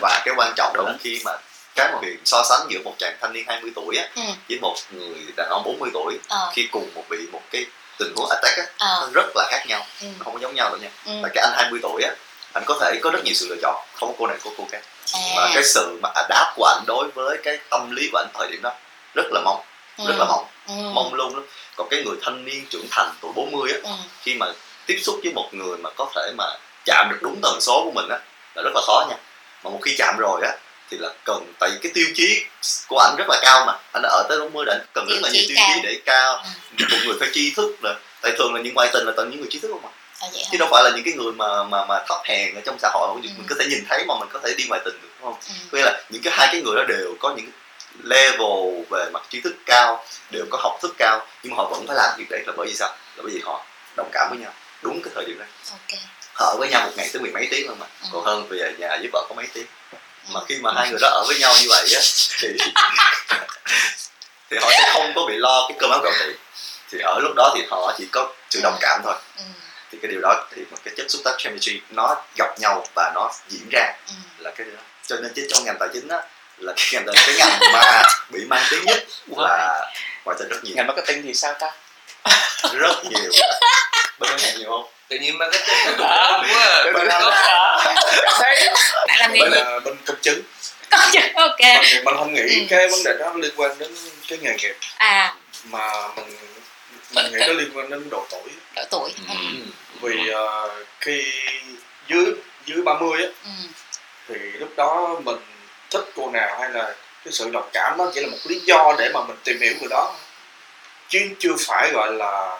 và cái quan trọng đó là Đúng. khi mà cái mà Huyền so sánh giữa một chàng thanh niên 20 tuổi á ừ với một người đàn ông 40 tuổi ờ khi cùng một bị một cái tình huống attack á ờ nó rất là khác nhau ừ nó không có giống nhau đâu nha ừ và cái anh 20 tuổi á anh có thể có rất nhiều sự lựa chọn không có cô này có cô khác và à cái sự mà adapt của anh đối với cái tâm lý của anh thời điểm đó rất là mong rất là mong ừ. mong luôn lắm còn cái người thanh niên trưởng thành tuổi 40 á ừ. khi mà tiếp xúc với một người mà có thể mà chạm được đúng tần số của mình á là rất là khó nha. Mà một khi chạm rồi á thì là cần tại vì cái tiêu chí của anh rất là cao mà. Anh đã ở tới 40 đã cần rất là nhiều tiêu cao. chí để cao. Ừ. một người phải tri thức là tại thường là những ngoại tình là toàn những người tri thức không mà À, vậy chứ đâu phải là những cái người mà mà mà thấp hèn ở trong xã hội không Ừ. mình có thể nhìn thấy mà mình có thể đi ngoài tình được đúng không? Ừ. nghĩa là những cái hai cái người đó đều có những level về mặt tri thức cao đều có học thức cao nhưng mà họ vẫn phải làm việc đấy là bởi vì sao? Là bởi vì họ đồng cảm với nhau đúng cái thời điểm đó. Ok. Họ ở với nhau một ngày tới mười mấy tiếng luôn mà Ừ. còn hơn về nhà với vợ có mấy tiếng. Ừ. mà khi mà hai người đó ở với nhau như vậy á thì *laughs* thì họ sẽ không có bị lo cái cơm áo gạo tiền. Thì ở lúc đó thì họ chỉ có sự đồng cảm thôi. Ừ. thì cái điều đó thì một cái chất xúc tác chemistry nó gặp nhau và nó diễn ra Ừ. là cái điều đó. Cho nên chứ trong ngành tài chính á là cái ngành cái ngành mà bị mang tiếng nhất là ngoại tình rất nhiều. Ngành marketing thì sao ta? Rất nhiều *laughs* bên ngân hàng nhiều không tự nhiên mà cái *laughs* cái cục đông quá. Bên hàng. Thấy. bạn làm nghề bên gì là bên công chứng có chứ ok mình, mình không nghĩ Ừ. cái vấn đề đó liên quan đến cái nghề nghiệp à mà mình mình nghĩ nó liên quan đến độ tuổi độ tuổi ừ. Ừ. vì ờ, khi dưới dưới 30 á Ừ. thì lúc đó mình thích cô nào hay là cái sự đồng cảm đó chỉ là một lý do để mà mình tìm hiểu người đó chứ chưa phải gọi là,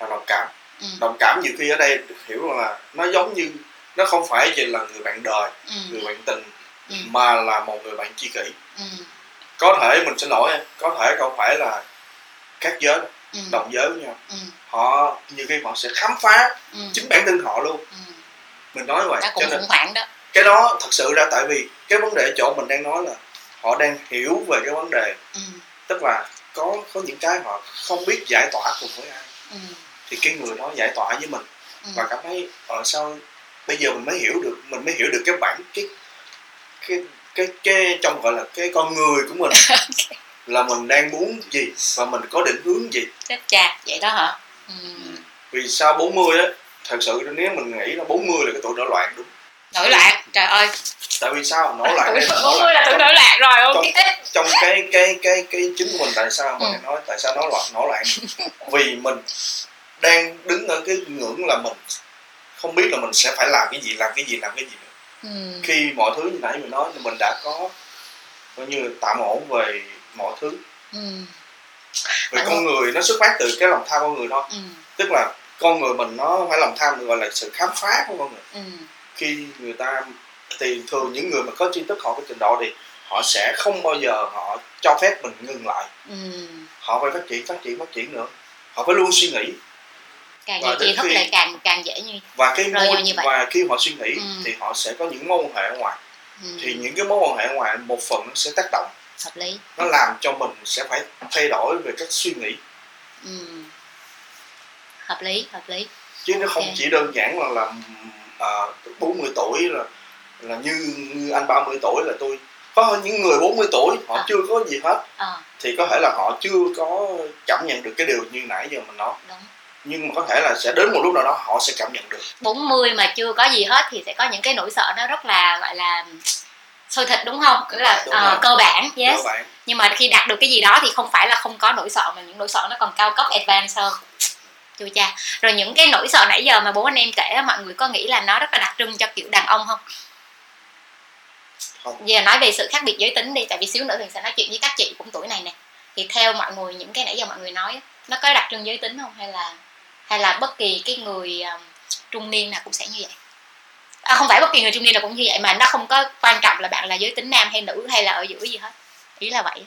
là đồng cảm Ừ. đồng cảm nhiều khi ở đây được hiểu là nó giống như nó không phải chỉ là người bạn đời Ừ. người bạn tình Ừ. mà là một người bạn tri kỷ Ừ. có thể mình xin lỗi có thể không phải là các giới Ừ. đồng giới với nhau Ừ. họ nhiều khi họ sẽ khám phá Ừ. chính bản thân họ luôn Ừ. mình nói vậy cho nên đó cái đó thật sự ra tại vì cái vấn đề ở chỗ mình đang nói là họ đang hiểu về cái vấn đề ừ. tức là có có những cái họ không biết giải tỏa cùng với ai Ừ. thì cái người đó giải tỏa với mình. Ừ. và cảm thấy ở sao bây giờ mình mới hiểu được mình mới hiểu được cái bản cái cái cái cái trong gọi là cái con người của mình *laughs* là mình đang muốn gì và mình có định hướng gì. Chết cha vậy đó hả? Ừ. vì sao 40 á thật sự nếu mình nghĩ là 40 là cái tuổi nổi loạn đúng. Nổi loạn trời ơi. Tại vì sao? Nổi loạn bốn mươi là tuổi trong- nổi loạn rồi ok. trong cái cái cái cái chính của mình tại sao mình Ừ. nói tại sao nó loạn nổi loạn? *laughs* Vì mình đang đứng ở cái ngưỡng là mình không biết là mình sẽ phải làm cái gì làm cái gì làm cái gì nữa. ừ. khi mọi thứ như nãy mình nói thì mình đã có coi như tạm ổn về mọi thứ Ừ. về Bạn con người nó xuất phát từ cái lòng tham con người thôi Ừ. tức là con người mình nó phải lòng tham được gọi là sự khám phá của con người Ừ. khi người ta thì thường những người mà có tri thức họ có trình độ thì họ sẽ không bao giờ họ cho phép mình ngừng lại Ừ. họ phải phát triển phát triển phát triển nữa họ phải luôn suy nghĩ càng Và nhiều đến thức khi- lại càng càng dễ như và cái mối như vậy. và khi họ suy nghĩ Ừ. thì họ sẽ có những mối quan hệ ở ngoài. Ừ. thì những cái mối quan hệ ở ngoài một phần nó sẽ tác động. Hợp lý. Nó làm cho mình sẽ phải thay đổi về cách suy nghĩ. Ừ. hợp lý hợp lý. Chứ nó không chỉ đơn giản là là à, 40 tuổi là là như, như anh 30 tuổi là tôi. Có những người 40 tuổi họ À. chưa có gì hết. Ờ thì có thể là họ chưa có cảm nhận được cái điều như nãy giờ mình nói. Đúng nhưng mà có thể là sẽ đến một lúc nào đó họ sẽ cảm nhận được. 40 mà chưa có gì hết thì sẽ có những cái nỗi sợ nó rất là gọi là sôi thịt đúng không? Tức là Đúng rồi. cơ bản yes. Cơ bản. Nhưng mà khi đạt được cái gì đó thì không phải là không có nỗi sợ mà những nỗi sợ nó còn cao cấp advanced hơn. Chú cha. Rồi những cái nỗi sợ nãy giờ mà bố anh em kể mọi người có nghĩ là nó rất là đặc trưng cho kiểu đàn ông không? Không. giờ nói về sự khác biệt giới tính đi tại vì xíu nữa thì sẽ nói chuyện với các chị cũng tuổi này nè. Thì theo mọi người những cái nãy giờ mọi người nói nó có đặc trưng giới tính không hay là hay là bất kỳ cái người um, trung niên nào cũng sẽ như vậy? À, không phải bất kỳ người trung niên nào cũng như vậy mà nó không có quan trọng là bạn là giới tính nam hay nữ hay là ở giữa gì hết. Ý là vậy.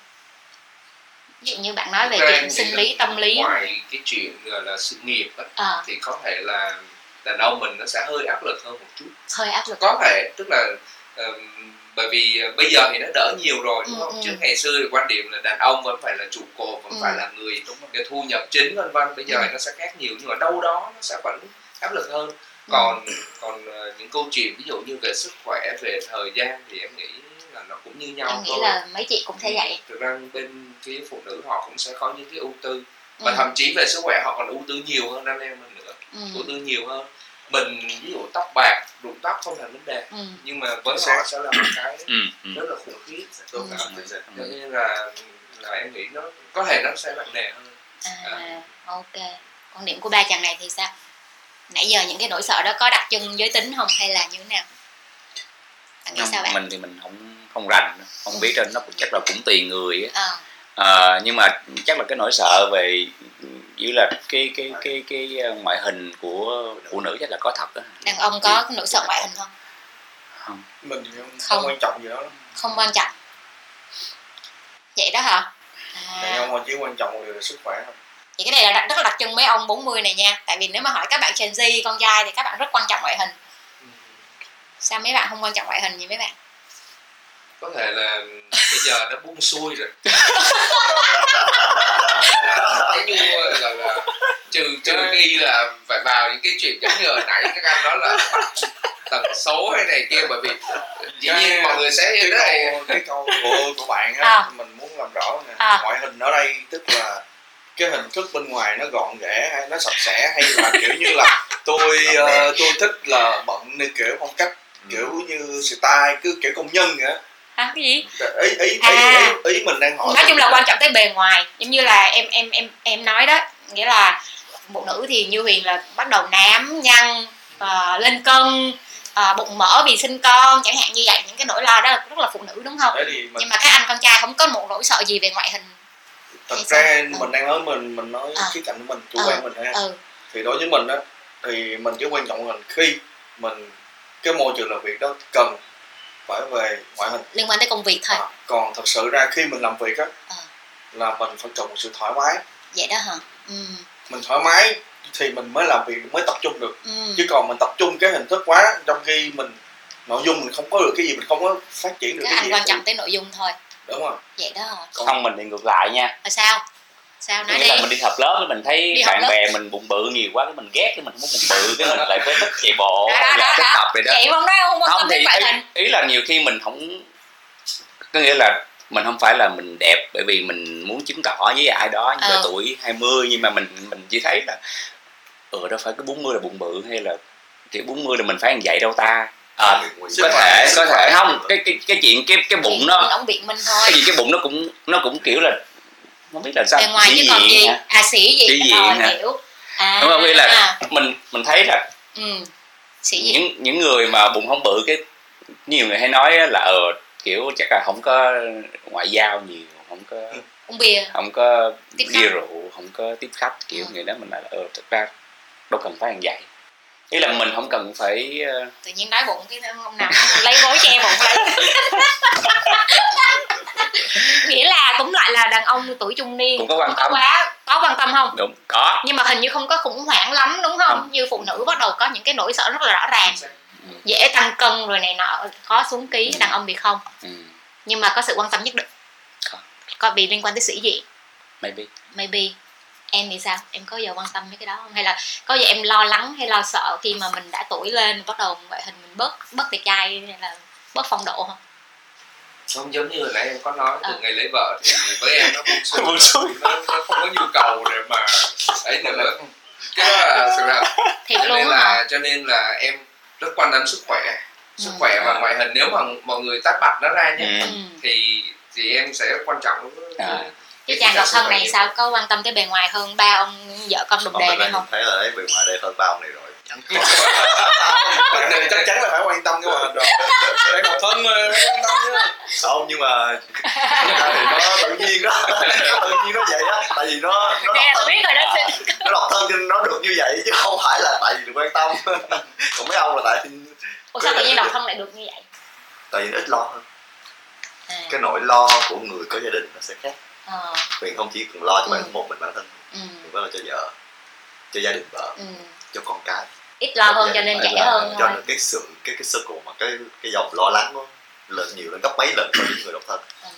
Ví dụ như bạn nói về chuyện sinh lý là tâm lý ngoài cái chuyện gọi là sự nghiệp á, Ờ, thì có thể là đàn ông mình nó sẽ hơi áp lực hơn một chút. Hơi áp lực. Có thể tức là bởi vì ờ, bây giờ thì nó đỡ nhiều rồi đúng Ừ, không ừ. trước ngày xưa thì quan điểm là đàn ông vẫn phải là trụ cột vẫn Ừ. phải là người cái thu nhập chính vân vân bây giờ Ừ. thì nó sẽ khác nhiều nhưng mà đâu đó nó sẽ vẫn áp lực hơn Ừ. còn còn ờ, những câu chuyện ví dụ như về sức khỏe về thời gian thì em nghĩ là nó cũng như nhau em nghĩ thôi là mấy chị cũng Ừ, vậy thực ra bên phía phụ nữ họ cũng sẽ có những cái ưu tư ừ. và thậm chí về sức khỏe họ còn ưu tư nhiều hơn anh em mình nữa Ừ. ưu tư nhiều hơn mình ví dụ tóc bạc rụng tóc không thành vấn đề Ừ. nhưng mà với họ sẽ là một cái ừ, ừ. rất là khủng khiếp chính xác. cho nên là là em nghĩ nó có thể nó sẽ nặng nề hơn À, ok. Quan điểm của ba chàng này thì sao? Nãy giờ những cái nỗi sợ đó có đặc trưng giới tính không hay là như thế nào? Bạn nghĩ Không, sao bạn? mình thì mình không không rành không biết đâu nó cũng chắc là cũng tùy người á Ờ, Ờ, nhưng mà chắc là cái nỗi sợ về như là cái cái cái cái ờ, ngoại hình của phụ nữ chắc là có thật đó đàn ông có cái nỗi sợ ngoại hình không? mình thì không, Không. không quan trọng gì đó Không quan trọng. Vậy đó hả? đàn À, ông mà chỉ quan trọng một điều là sức khỏe thôi thì cái này là đặc- rất là đặc trưng mấy ông 40 này nha. Tại vì nếu mà hỏi các bạn Gen Z, con trai thì các bạn rất quan trọng ngoại hình. Sao mấy bạn không quan trọng ngoại hình gì mấy bạn? có thể là bây giờ nó buông xuôi rồi *laughs* cái như là, là trừ trừ khi là phải vào những cái chuyện giống như hồi nãy các anh nói là tần số hay này kia bởi vì dĩ nhiên mọi người sẽ cái câu cái câu của của bạn á À. mình muốn làm rõ nè À. ngoại hình ở đây tức là cái hình thức bên ngoài nó gọn ghẽ hay nó sạch sẽ hay là kiểu như là tôi ờ, tôi thích là bận như kiểu phong cách kiểu như style cứ kiểu công nhân vậy á Hả? Cái gì? ý ý ý, À. ý, ý mình đang hỏi nói chung là quan trọng tới bề ngoài giống như là em em em em nói đó nghĩa là phụ nữ thì như huyền là bắt đầu nám nhăn ờ, lên cân ờ, bụng mỡ vì sinh con chẳng hạn như vậy những cái nỗi lo đó là rất là phụ nữ đúng không mình nhưng mà các anh con trai không có một nỗi sợ gì về ngoại hình thật ra sao? mình đang nói mình mình nói À. khía cạnh của mình chủ Ờ. quan mình ha ừ thì đối với mình á thì mình chỉ quan trọng mình khi mình cái môi trường làm việc đó cần phải về ngoại hình liên quan tới công việc thôi à, còn thật sự ra khi mình làm việc á Ờ. là mình phải cần một sự thoải mái vậy đó hả ừ mình thoải mái thì mình mới làm việc mới tập trung được. Ừ. Chứ còn mình tập trung cái hình thức quá trong khi mình nội dung mình không có được cái gì mình không có phát triển được các cái anh gì quan trọng tới nội dung thôi. Đúng không? Vậy đó hả? Không mình thì ngược lại nha. Là sao? Sao nói đi. là mình đi học lớp mình thấy Đi bạn bè mình bụng bự nhiều quá cái mình ghét cái mình không muốn bụng bự cái mình lại phải thích chạy bộ *laughs* Đó, đó, tập vậy đó. Vậy không nói không không thì ý, ý là nhiều khi mình không có nghĩa là mình không phải là mình đẹp bởi vì mình muốn chứng tỏ với ai đó như là Ờ. tuổi 20 nhưng mà mình mình chỉ thấy là ừ đâu phải cứ 40 là bụng bự hay là kiểu 40 là mình phải như vậy đâu ta. À, có thể có thể. không cái cái cái chuyện cái cái bụng nó ông biện minh thôi. Cái gì cái bụng nó cũng nó cũng kiểu là không biết là sao bề ngoài sĩ chứ còn gì hả? à sĩ gì Sĩ diện rồi hả? hiểu. À đúng không? Nghĩa là mình mình thấy là ừ sĩ diện. những những người mà bụng không bự cái nhiều người hay nói là ờ kiểu chắc là không có ngoại giao nhiều không có uống bia không có Tiếp bia khách. rượu không có tiếp khách kiểu Ừ. người đó mình là ờ thực ra đâu cần phải như vậy ý là mình không cần phải ờ, tự nhiên nói bụng cái ông nào lấy gối che bụng lấy *laughs* nghĩa là túm lại là đàn ông tuổi trung niên Cũng có quan không tâm. quá có quan tâm không đúng có nhưng mà hình như không có khủng hoảng lắm đúng không Không. như phụ nữ bắt đầu có những cái nỗi sợ rất là rõ ràng dễ tăng cân rồi này nọ khó xuống ký Ừ. đàn ông thì không. Ừ, nhưng mà có sự quan tâm nhất định. Có. có vì liên quan tới sĩ diện. Maybe. Maybe. Em thì sao? Em có giờ quan tâm mấy cái đó không? Hay là có giờ em lo lắng hay lo sợ khi mà mình đã tuổi lên bắt đầu ngoại hình mình bớt bớt đẹp trai hay là bớt phong độ không? Không giống như hồi nãy em có nói từ Ờ. ngày lấy vợ thì với em nó buông xuôi *laughs* Buông xuôi. nó, nó không có nhu cầu để mà ấy nữa. Cái đó là sự thật. Cho luôn nên hả là cho nên là em rất quan tâm sức khỏe sức Ừ. khỏe và ngoại hình nếu mà mọi người tách bạch nó ra nhé ừ. ừ. thì thì em sẽ quan trọng À. chứ chàng độc thân này sao có quan tâm tới bề ngoài hơn ba ông vợ con đùng Còn đề này không thấy là đấy bề ngoài đây hơn ba ông này rồi bạn này chắc chắn là phải quan tâm cái mà rồi đang độc thân mà quan tâm chứ. Không nhưng mà thì nó tự nhiên đó. Tự nhiên nó vậy á. Tại vì nó nó độc thân. biết rồi đó. Nó độc thân nên nó được như vậy chứ không phải là tại vì được quan tâm. Còn mấy ông là tại Ủa sao tự nhiên độc thân lại được như vậy? Tại vì nó ít lo hơn. À. cái nỗi lo của người có gia đình nó sẽ khác. Ờ, huyền không chỉ cần lo cho Ừ. bản một mình bản thân. Ừ, huyền phải lo cho vợ cho gia đình vợ ừ. cho con cái ít lo hơn Gia cho nên trẻ là- hơn cho thôi. nên cái sự cái cái circle mà cái cái dòng lo lắng nó lên nhiều lên gấp mấy lần so với người độc thân. Ừ.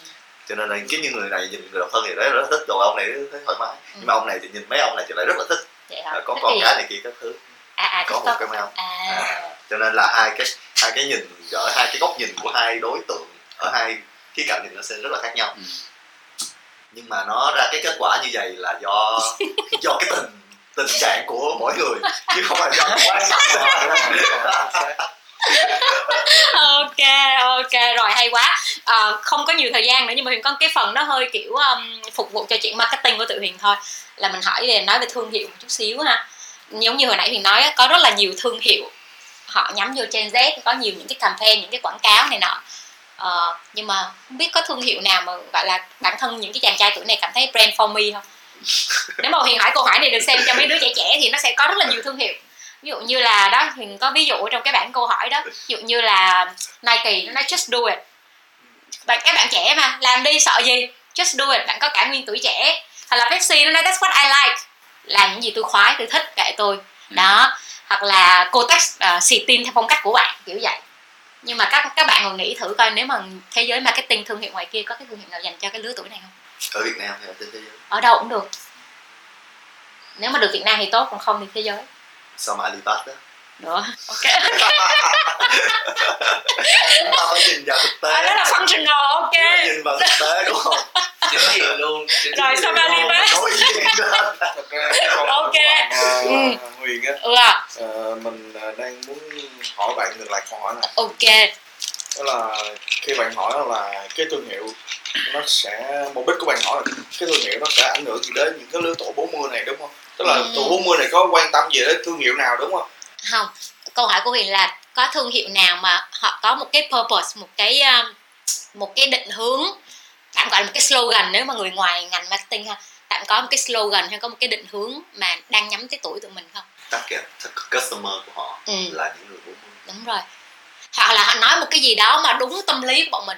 cho nên là cái những người này nhìn người độc thân thì đấy rất thích rồi ông này thấy thoải mái. Nhưng mà ông này thì nhìn mấy ông này thì lại rất là thích. Vậy hả Ờ, có Thích con cái này kia các thứ. À à có một cái mail à. Cho nên là hai cái hai cái nhìn ở hai cái góc nhìn của hai đối tượng ở hai khía cạnh thì nó sẽ rất là khác nhau. Ừ. nhưng mà nó ra cái kết quả như vậy là do *laughs* do cái tình tình trạng của mỗi người chứ không phải do quá ok ok rồi hay quá. À, không có nhiều thời gian nữa nhưng mà huyền có cái phần nó hơi kiểu um, phục vụ cho chuyện marketing của tự huyền thôi. Là mình hỏi về nói về thương hiệu một chút xíu ha. Giống như hồi nãy huyền nói có rất là nhiều thương hiệu họ nhắm vô Gen Z có nhiều những cái campaign những cái quảng cáo này nọ. Ờ, nhưng mà không biết có thương hiệu nào mà gọi là bản thân những cái chàng trai tuổi này cảm thấy brand for me không? Nếu mà huyền hỏi câu hỏi này được xem cho mấy đứa trẻ trẻ thì nó sẽ có rất là nhiều thương hiệu. Ví dụ như là đó huyền có ví dụ trong cái bảng câu hỏi đó. Ví dụ như là Nike nó nói just do it. Bạn các bạn trẻ mà làm đi sợ gì? Just do it bạn có cả nguyên tuổi trẻ. Hoặc là Pepsi nó nói that's what I like. Làm những gì tôi khoái tôi thích kệ tôi. Đó. Hoặc là Kotex uh, xì tin theo phong cách của bạn kiểu vậy. Nhưng mà các các bạn còn nghĩ thử coi nếu mà thế giới marketing thương hiệu ngoài kia có cái thương hiệu nào dành cho cái lứa tuổi này không ở Việt Nam hay ở trên thế giới? Ở đâu cũng được. Nếu mà được Việt Nam thì tốt còn không thì thế giới. Sao mà Alibaba đó? Nữa ok *laughs* chúng ta phải nhìn vào thực tế. Ờ, đó là functional ok. Nhìn vào thực tế đúng không? Chính diện luôn chính Rồi, thật ra cái câu hỏi Ok. ờ, Ừ. Huyền á ừ à, ờ, mình ờ, đang muốn hỏi bạn ngược lại câu hỏi này. Ok. Đó là khi bạn hỏi là cái thương hiệu nó sẽ mục đích của bạn hỏi là cái thương hiệu nó sẽ ảnh hưởng gì đến những cái lứa tuổi 40 này đúng không? Tức là Ừ. tuổi 40 này có quan tâm gì đến thương hiệu nào đúng không? Không câu hỏi của huyền là có thương hiệu nào mà họ có một cái purpose một cái um, một cái định hướng tạm gọi là một cái slogan nếu mà người ngoài ngành marketing ha tạm có một cái slogan hay có một cái định hướng mà đang nhắm tới tuổi tụi mình không? Target customer của họ ừ. là những người 40 đúng rồi. Hoặc là họ nói một cái gì đó mà đúng tâm lý của bọn mình.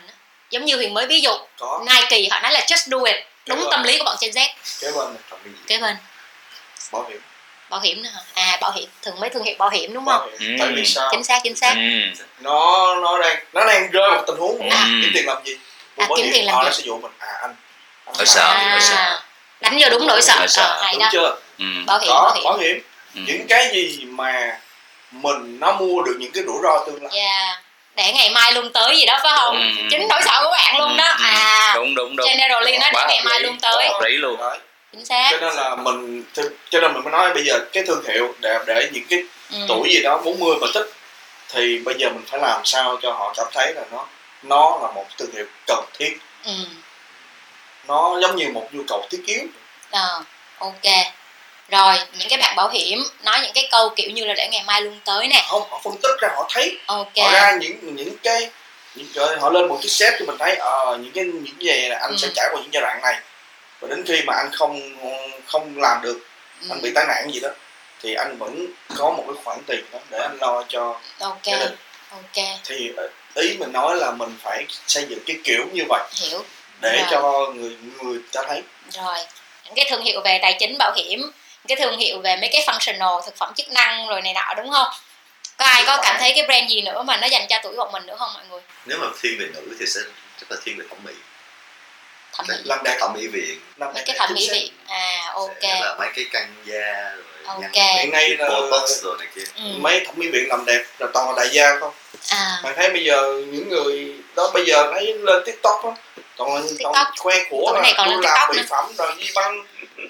Giống như huyền mới ví dụ có. Nike họ nói là just do it. Đúng rồi. tâm lý của bọn Gen Z. Kế bên kế bên bảo hiểm. Bảo hiểm nữa hả? À bảo hiểm. Thường mấy thương hiệu bảo hiểm đúng bảo không hiểm. Ừ. tại vì sao? Chính xác chính xác. Ừ. nó nó đang nó đang rơi vào tình huống À. kiếm tiền làm gì? À, Bảo kiếm hiểm, tiền làm họ gì? nó sẽ dụ mình. À anh, anh Nỗi sợ, nỗi sợ. à, đánh vô đúng nỗi sợ. Nỗi sợ. Hay đúng đó. chưa? Ừ. bảo hiểm có bảo hiểm. bảo hiểm. Ừ. những cái gì mà mình nó mua được những cái rủi ro tương lai. Yeah. Để ngày mai luôn tới gì đó phải không Ừ. chính nỗi sợ của bạn luôn đó Ừ, ừ. à đúng đúng đúng generally nó để ngày mai lý. luôn tới Hợp lý luôn Đấy. chính xác cho nên là mình cho nên mình mới nói bây giờ cái thương hiệu để để những cái ừ. tuổi gì đó 40 mà thích thì bây giờ mình phải làm sao cho họ cảm thấy là nó nó là một thương hiệu cần thiết ừ. nó giống như một nhu cầu thiết yếu Ờ, ok rồi những cái bạn bảo hiểm nói những cái câu kiểu như là để ngày mai luôn tới nè. Không họ phân tích ra họ thấy ok. họ ra những những cái những cái, họ lên một cái set cho mình thấy ờ những cái những gì là anh Ừ. sẽ trải qua những giai đoạn này. Và đến khi mà anh không không làm được ừ. anh bị tai nạn gì đó thì anh vẫn có một cái khoản tiền đó để anh lo cho ok. gia đình. Ok. Thì ờ, ý mình nói là mình phải xây dựng cái kiểu như vậy hiểu. để Rồi. cho người người ta thấy. Rồi những cái thương hiệu về tài chính bảo hiểm cái thương hiệu về mấy cái functional thực phẩm chức năng rồi này nọ đúng không? Có ai có cảm thấy cái brand gì nữa mà nó dành cho tuổi bọn mình nữa không mọi người? Nếu mà thiên về nữ thì sẽ chắc là thiên về thẩm mỹ. Thẩm mỹ. Các đẹp thẩm mỹ viện. Mấy cái thẩm mỹ viện. À ok. là mấy cái căng da rồi Ok. Hiện nay là- botox rồi này kia ừ. mấy thẩm mỹ viện làm đẹp là toàn là đại gia không à bạn thấy bây giờ những người đó bây giờ thấy lên tiktok á toàn là TikTok. toàn khoe của còn tôi lên làm TikTok mỹ nữa. phẩm rồi đi băng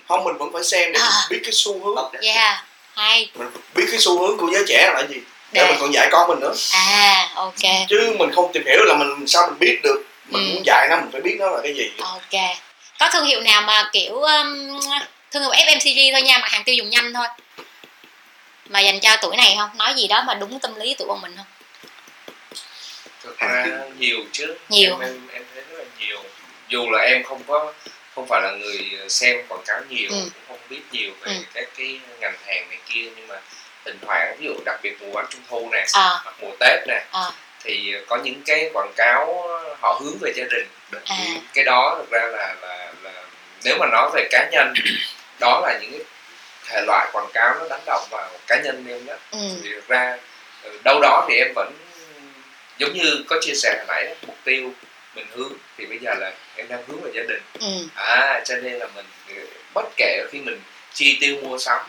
không mình vẫn phải xem để À. mình biết cái xu hướng yeah hay mình biết cái xu hướng của giới trẻ là gì để Để. mình còn dạy con mình nữa à ok chứ mình không tìm hiểu là mình sao mình biết được mình Ừ. muốn dạy nó mình phải biết nó là cái gì ok có thương hiệu nào mà kiểu um, thương hiệu FMCG thôi nha mặt hàng tiêu dùng nhanh thôi. Mà dành cho tuổi này không? Nói gì đó mà đúng tâm lý tuổi bọn mình không? Thực ra nhiều chứ. Nhiều. em, em em thấy rất là nhiều. Dù là em không có không phải là người xem quảng cáo nhiều Ừ. cũng không biết nhiều về Ừ. các cái ngành hàng này kia nhưng mà thỉnh thoảng ví dụ đặc biệt mùa bánh trung thu nè À. hoặc mùa tết nè à thì có những cái quảng cáo họ hướng về gia đình. À. Cái đó thực ra là là là nếu mà nói về cá nhân đó là những cái thể loại quảng cáo nó đánh động vào cá nhân em nhất ừ. thì ra ừ, đâu đó thì em vẫn giống như có chia sẻ hồi nãy mục tiêu mình hướng thì bây giờ là em đang hướng về gia đình Ừ. à cho nên là mình ừ, bất kể khi mình chi tiêu mua sắm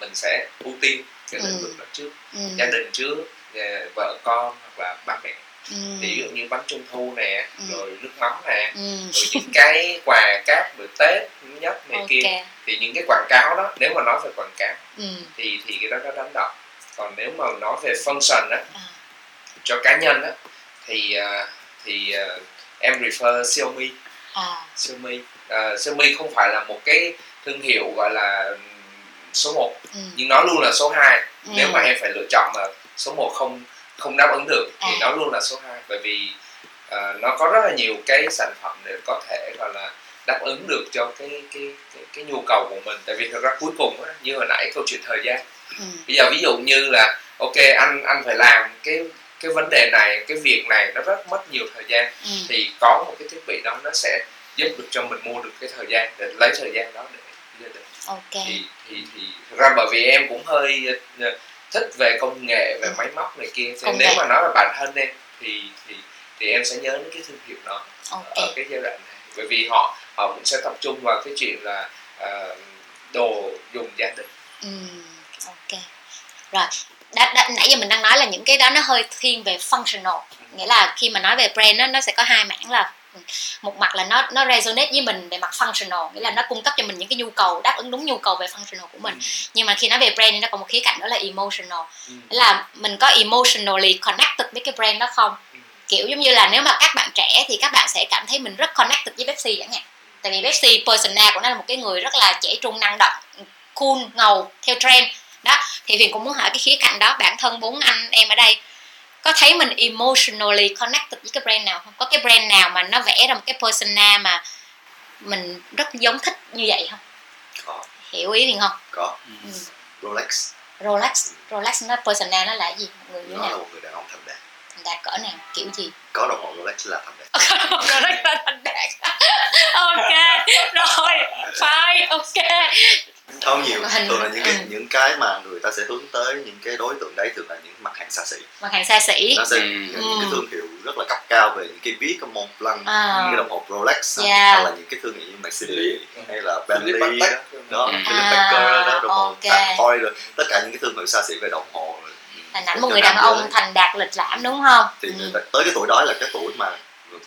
mình sẽ ưu tiên cái lĩnh Ừ. vực đó trước Ừ. gia đình trước ờ, vợ con hoặc là ba mẹ Ừ. thì ví dụ như bánh trung thu nè Ừ. rồi nước mắm nè Ừ. rồi những cái quà cáp bữa tết nhất này kia ok thì những cái quảng cáo đó nếu mà nói về quảng cáo ừ. thì thì cái đó nó đánh động còn nếu mà nói về function á À. cho cá nhân á thì à, thì à, em refer Xiaomi À. Xiaomi à, Xiaomi không phải là một cái thương hiệu gọi là số 1 Ừ. nhưng nó luôn là số 2 Ừ. nếu mà em phải lựa chọn mà số 1 không không đáp ứng được thì À. nó luôn là số 2 bởi vì à, nó có rất là nhiều cái sản phẩm để có thể gọi là đáp ứng được cho cái cái cái, cái nhu cầu của mình tại vì thực ra cuối cùng á, như hồi nãy câu chuyện thời gian Ừ. bây giờ ví dụ như là ok anh anh phải làm cái cái vấn đề này cái việc này nó rất mất nhiều thời gian Ừ. thì có một cái thiết bị đó nó sẽ giúp được cho mình mua được cái thời gian để lấy thời gian đó để gia đình ok thì thì thì ra bởi vì em cũng hơi ờ, thích về công nghệ về máy móc này kia. Thì Công nếu nghệ. mà nói là bản thân em thì thì thì em sẽ nhớ đến cái thương hiệu đó ok. ở cái giai đoạn này. Bởi vì họ họ cũng sẽ tập trung vào cái chuyện là ờ, đồ dùng gia đình. Ừ, ok. Rồi đã, đã, nãy giờ mình đang nói là những cái đó nó hơi thiên về functional. Nghĩa là khi mà nói về brand nó nó sẽ có hai mảng là ừ, một mặt là nó nó resonate với mình về mặt functional nghĩa là nó cung cấp cho mình những cái nhu cầu đáp ứng đúng nhu cầu về functional của mình. Nhưng mà khi nói về brand thì nó còn một khía cạnh đó là emotional. Ừ. nghĩa là mình có emotionally connected với cái brand đó không? Ừ. kiểu giống như là nếu mà các bạn trẻ thì các bạn sẽ cảm thấy mình rất connected với Pepsi chẳng hạn. Tại vì Pepsi persona của nó là một cái người rất là trẻ trung năng động cool ngầu theo trend. Đó thì Huyền cũng muốn hỏi cái khía cạnh đó bản thân bốn anh em ở đây có thấy mình emotionally connected với cái brand nào không? Có cái brand nào mà nó vẽ ra một cái persona mà mình rất giống thích như vậy không? Có. Hiểu ý Huyền không? Có. Ừ. Rolex. Rolex. Rolex nó persona nó là gì? Người như nó là một người đàn ông thành đạt đạt cỡ nào kiểu gì có đồng hồ Rolex là thành đạt *laughs* Rolex là thành đạt *laughs* ok rồi fine ok không nhiều Hình- thường là những cái ừ. những cái mà người ta sẽ hướng tới những cái đối tượng đấy thường là những mặt hàng xa xỉ mặt hàng xa xỉ nó sẽ Ừ. những cái thương hiệu rất là cấp cao về những cái ví của Montblanc À. những cái đồng hồ Rolex Yeah. hoặc là những cái thương hiệu như Mercedes hay là Bentley đó, Ừ. Philip À, Patek đó đồng hồ ok. Tag Heuer rồi tất cả những cái thương hiệu xa xỉ về đồng hồ hình ảnh một người đàn ông giới. thành đạt lịch lãm đúng không thì ừ. người ta, tới cái tuổi đó là cái tuổi mà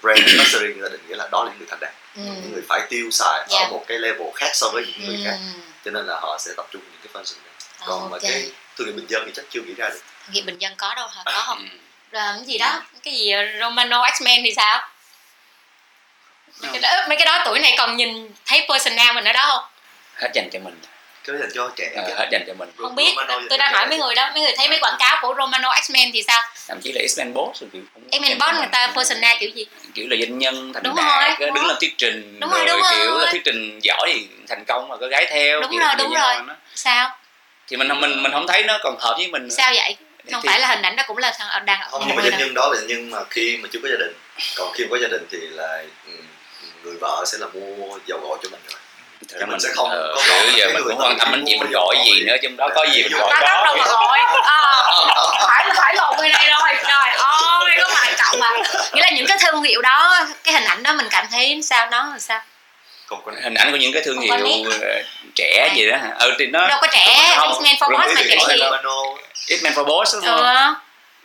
brand luxury người ta định nghĩa là đó là những người thành đạt Ừ. những người phải tiêu xài ở Yeah. một cái level khác so với những người Ừ. khác cho nên là họ sẽ tập trung những cái function này còn mà ok cái thương hiệu bình dân thì chắc chưa nghĩ ra được Nghiệp bình dân có đâu hả có *laughs* không Ừ. rồi cái gì đó cái gì ờ, Romano X-Men thì sao mấy cái, đó, mấy cái đó tuổi này còn nhìn thấy persona mình ở đó không hết dành cho mình cái dành cho trẻ Ờ, chứ. hết dành cho mình. Không biết. Romano tôi đang hỏi mấy người đó mấy người thấy mấy quảng cáo của Romano X-Men thì sao? Thậm chí là X-Men Boss rồi kiểu X-Men Boss người ta persona kiểu gì? Kiểu là doanh nhân thành Đúng đạt rồi, đứng làm thuyết trình Đúng rồi, đúng kiểu rồi. là thuyết trình giỏi thì thành công mà có gái theo Đúng kiểu rồi, đúng rồi. sao? Thì mình mình mình không thấy nó còn hợp với mình nữa. sao vậy? Không Thì- phải là hình ảnh đó cũng là thằng đàn không nhưng mà người doanh nhân đó là nhân mà khi mà chưa có gia đình. Còn khi mà có gia đình thì là ừ, người vợ sẽ là mua dầu gội cho mình rồi Ra mình mình sẽ không ờ, có giờ mình cũng quan tâm đến chuyện mình gọi gì nữa trong đó có gì mình gọi đó đâu đó mà gọi à, phải phải lộn người này rồi trời ơi có bài trọng mà. Nghĩa là những cái thương hiệu đó cái hình ảnh đó mình cảm thấy sao nó là sao? Hình ảnh của những cái thương hiệu ờ, trẻ gì đó hả? Ừ thì nó đâu có trẻ. Không, X-Men for Boss mà trẻ gì? Romano X-Men for Boss đúng không?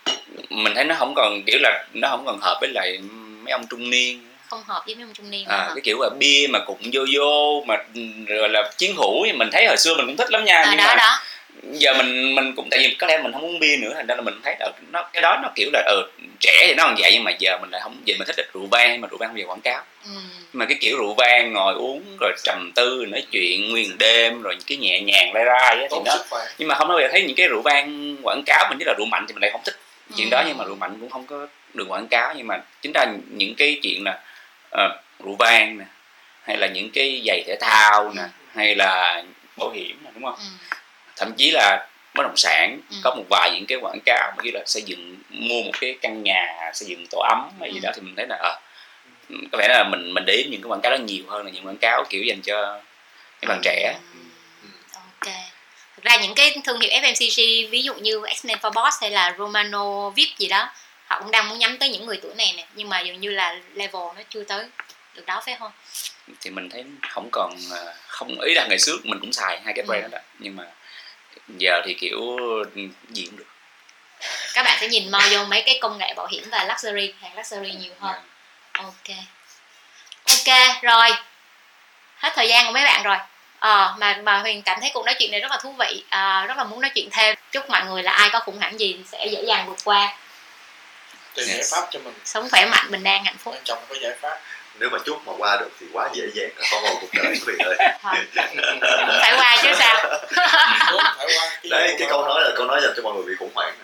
Ừ, mình thấy nó không còn kiểu là nó không còn hợp với lại mấy ông trung niên không hợp với mấy ông trung niên à, hả? cái kiểu là bia mà cũng vô vô mà rồi là chiến hữu thì mình thấy hồi xưa mình cũng thích lắm nha à, nhưng đó mà đó giờ mình mình cũng tại vì có lẽ mình không uống bia nữa thành ra là mình thấy là nó cái đó nó kiểu là ờ trẻ thì nó còn vậy nhưng mà giờ mình lại không vậy mình thích là rượu vang mà rượu vang không về quảng cáo ừ. mà cái kiểu rượu vang ngồi uống rồi trầm tư nói chuyện nguyên đêm rồi những cái nhẹ nhàng lai rai á thì nó nhưng mà không bao giờ thấy những cái rượu vang quảng cáo mình với là rượu mạnh thì mình lại không thích chuyện đó Ừ. nhưng mà rượu mạnh cũng không có được quảng cáo nhưng mà chính ra những cái chuyện là ờ, rượu vang nè hay là những cái giày thể thao nè hay là bảo hiểm nè đúng không Ừ. thậm chí là bất động sản Ừ. có một vài những cái quảng cáo như là xây dựng mua một cái căn nhà xây dựng tổ ấm hay gì Ừ. đó thì mình thấy là ờ có vẻ là mình mình để ý những cái quảng cáo đó nhiều hơn là những quảng cáo kiểu dành cho mấy bạn trẻ ok thực ra những cái thương hiệu FMCG ví dụ như X-Men for Boss hay là Romano VIP gì đó họ cũng đang muốn nhắm tới những người tuổi này nè nhưng mà dường như là level nó chưa tới được đó phải không? Thì mình thấy không còn à, không ý là ngày trước mình cũng xài hai cái brand Ừ. đó, nhưng mà giờ thì kiểu gì cũng được. Các bạn sẽ nhìn mo vô mấy cái công nghệ bảo hiểm và luxury hàng luxury nhiều hơn. Ok. Ok rồi. Hết thời gian của mấy bạn rồi. Ờ mà mà huyền cảm thấy cuộc nói chuyện này rất là thú vị. À, rất là muốn nói chuyện thêm. Chúc mọi người là ai có khủng hoảng gì sẽ dễ dàng vượt qua tìm giải Yes. pháp cho mình. Sống khỏe mạnh bình an hạnh phúc. Quan trọng có giải pháp. Nếu mà chút mà qua được thì quá dễ dàng là con một cuộc đời quý vị ơi. Phải qua chứ sao. Đúng, phải qua cái đấy cái câu nói là câu nói dành cho mọi người bị khủng hoảng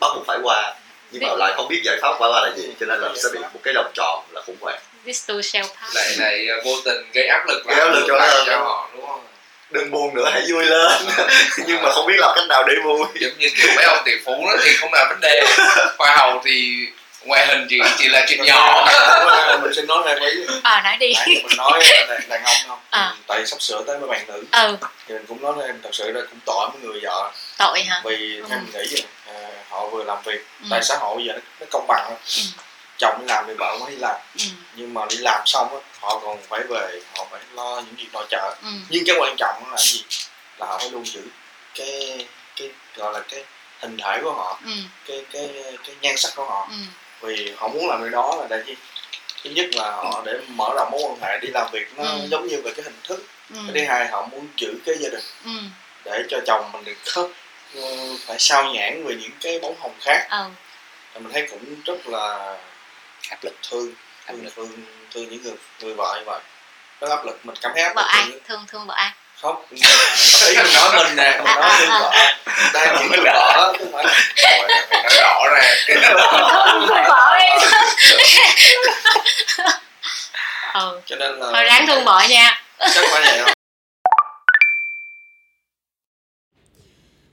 bắt buộc phải qua nhưng mà lại không biết giải pháp phải qua là gì cho nên là sẽ bị một cái vòng tròn là khủng hoảng. This too shall pass lại ờ, vô tình gây áp lực Gây áp lực cho cho họ đúng không đừng buồn nữa hãy vui lên *laughs* nhưng mà không biết làm cách nào để vui giống như kiểu mấy ông tỷ phú đó thì không là vấn đề hoa hậu thì ngoại hình chỉ chỉ là chuyện nhỏ Mình- mình xin nói thêm ý ờ nói đi nãy mình nói đàn, đàn ông không À. tại sắp sửa tới mấy bạn nữ ừ thì mình cũng nói thêm thật sự là cũng tội mấy người vợ tội hả vì theo Ừ. mình nghĩ vậy à, họ vừa làm việc Ừ. tại xã hội giờ nó, nó công bằng. Ừ. chồng làm thì vợ mới đi làm. Ừ. Nhưng mà đi làm xong á họ còn phải về họ phải lo những việc nội trợ. Ừ. Nhưng cái quan trọng là cái gì? Là họ phải luôn giữ cái cái gọi là cái hình thể của họ ừ. cái cái cái nhan sắc của họ. Ừ. Vì họ muốn làm điều đó là để chi? Thứ nhất là họ để mở rộng mối quan hệ đi làm việc nó Ừ. giống như về cái hình thức. Ừ. Cái thứ hai họ muốn giữ cái gia đình ừ. để cho chồng mình được khớp ừ, phải sao nhãn về những cái bóng hồng khác. Ừ. Mình thấy cũng rất là áp lực thương Áp thương lực. thương, thương những người người vợ như vậy. Rất áp lực mình cảm thấy áp vợ lực ai? từ- thương thương vợ ai? Không ý mình nói mình nè mình À, nói à, thương à. vợ. Đang những người vợ chứ không phải là phải nói rõ ra. Thương vợ em ừ cho nên là thôi ráng thương vợ nha. Chắc phải vậy không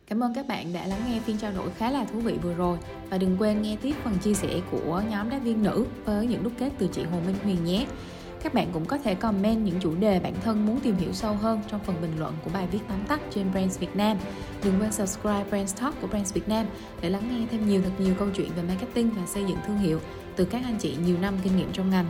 Cảm ơn các bạn đã lắng nghe phiên trao đổi khá là thú vị vừa rồi và đừng quên nghe tiếp phần chia sẻ của nhóm đáp viên nữ với những đúc kết từ chị Hồ Minh Huyền nhé. Các bạn cũng có thể comment những chủ đề bản thân muốn tìm hiểu sâu hơn trong phần bình luận của bài viết tóm tắt trên Brands Việt Nam. Đừng quên subscribe Brands Talk của Brands Việt Nam để lắng nghe thêm nhiều thật nhiều câu chuyện về marketing và xây dựng thương hiệu từ các anh chị nhiều năm kinh nghiệm trong ngành.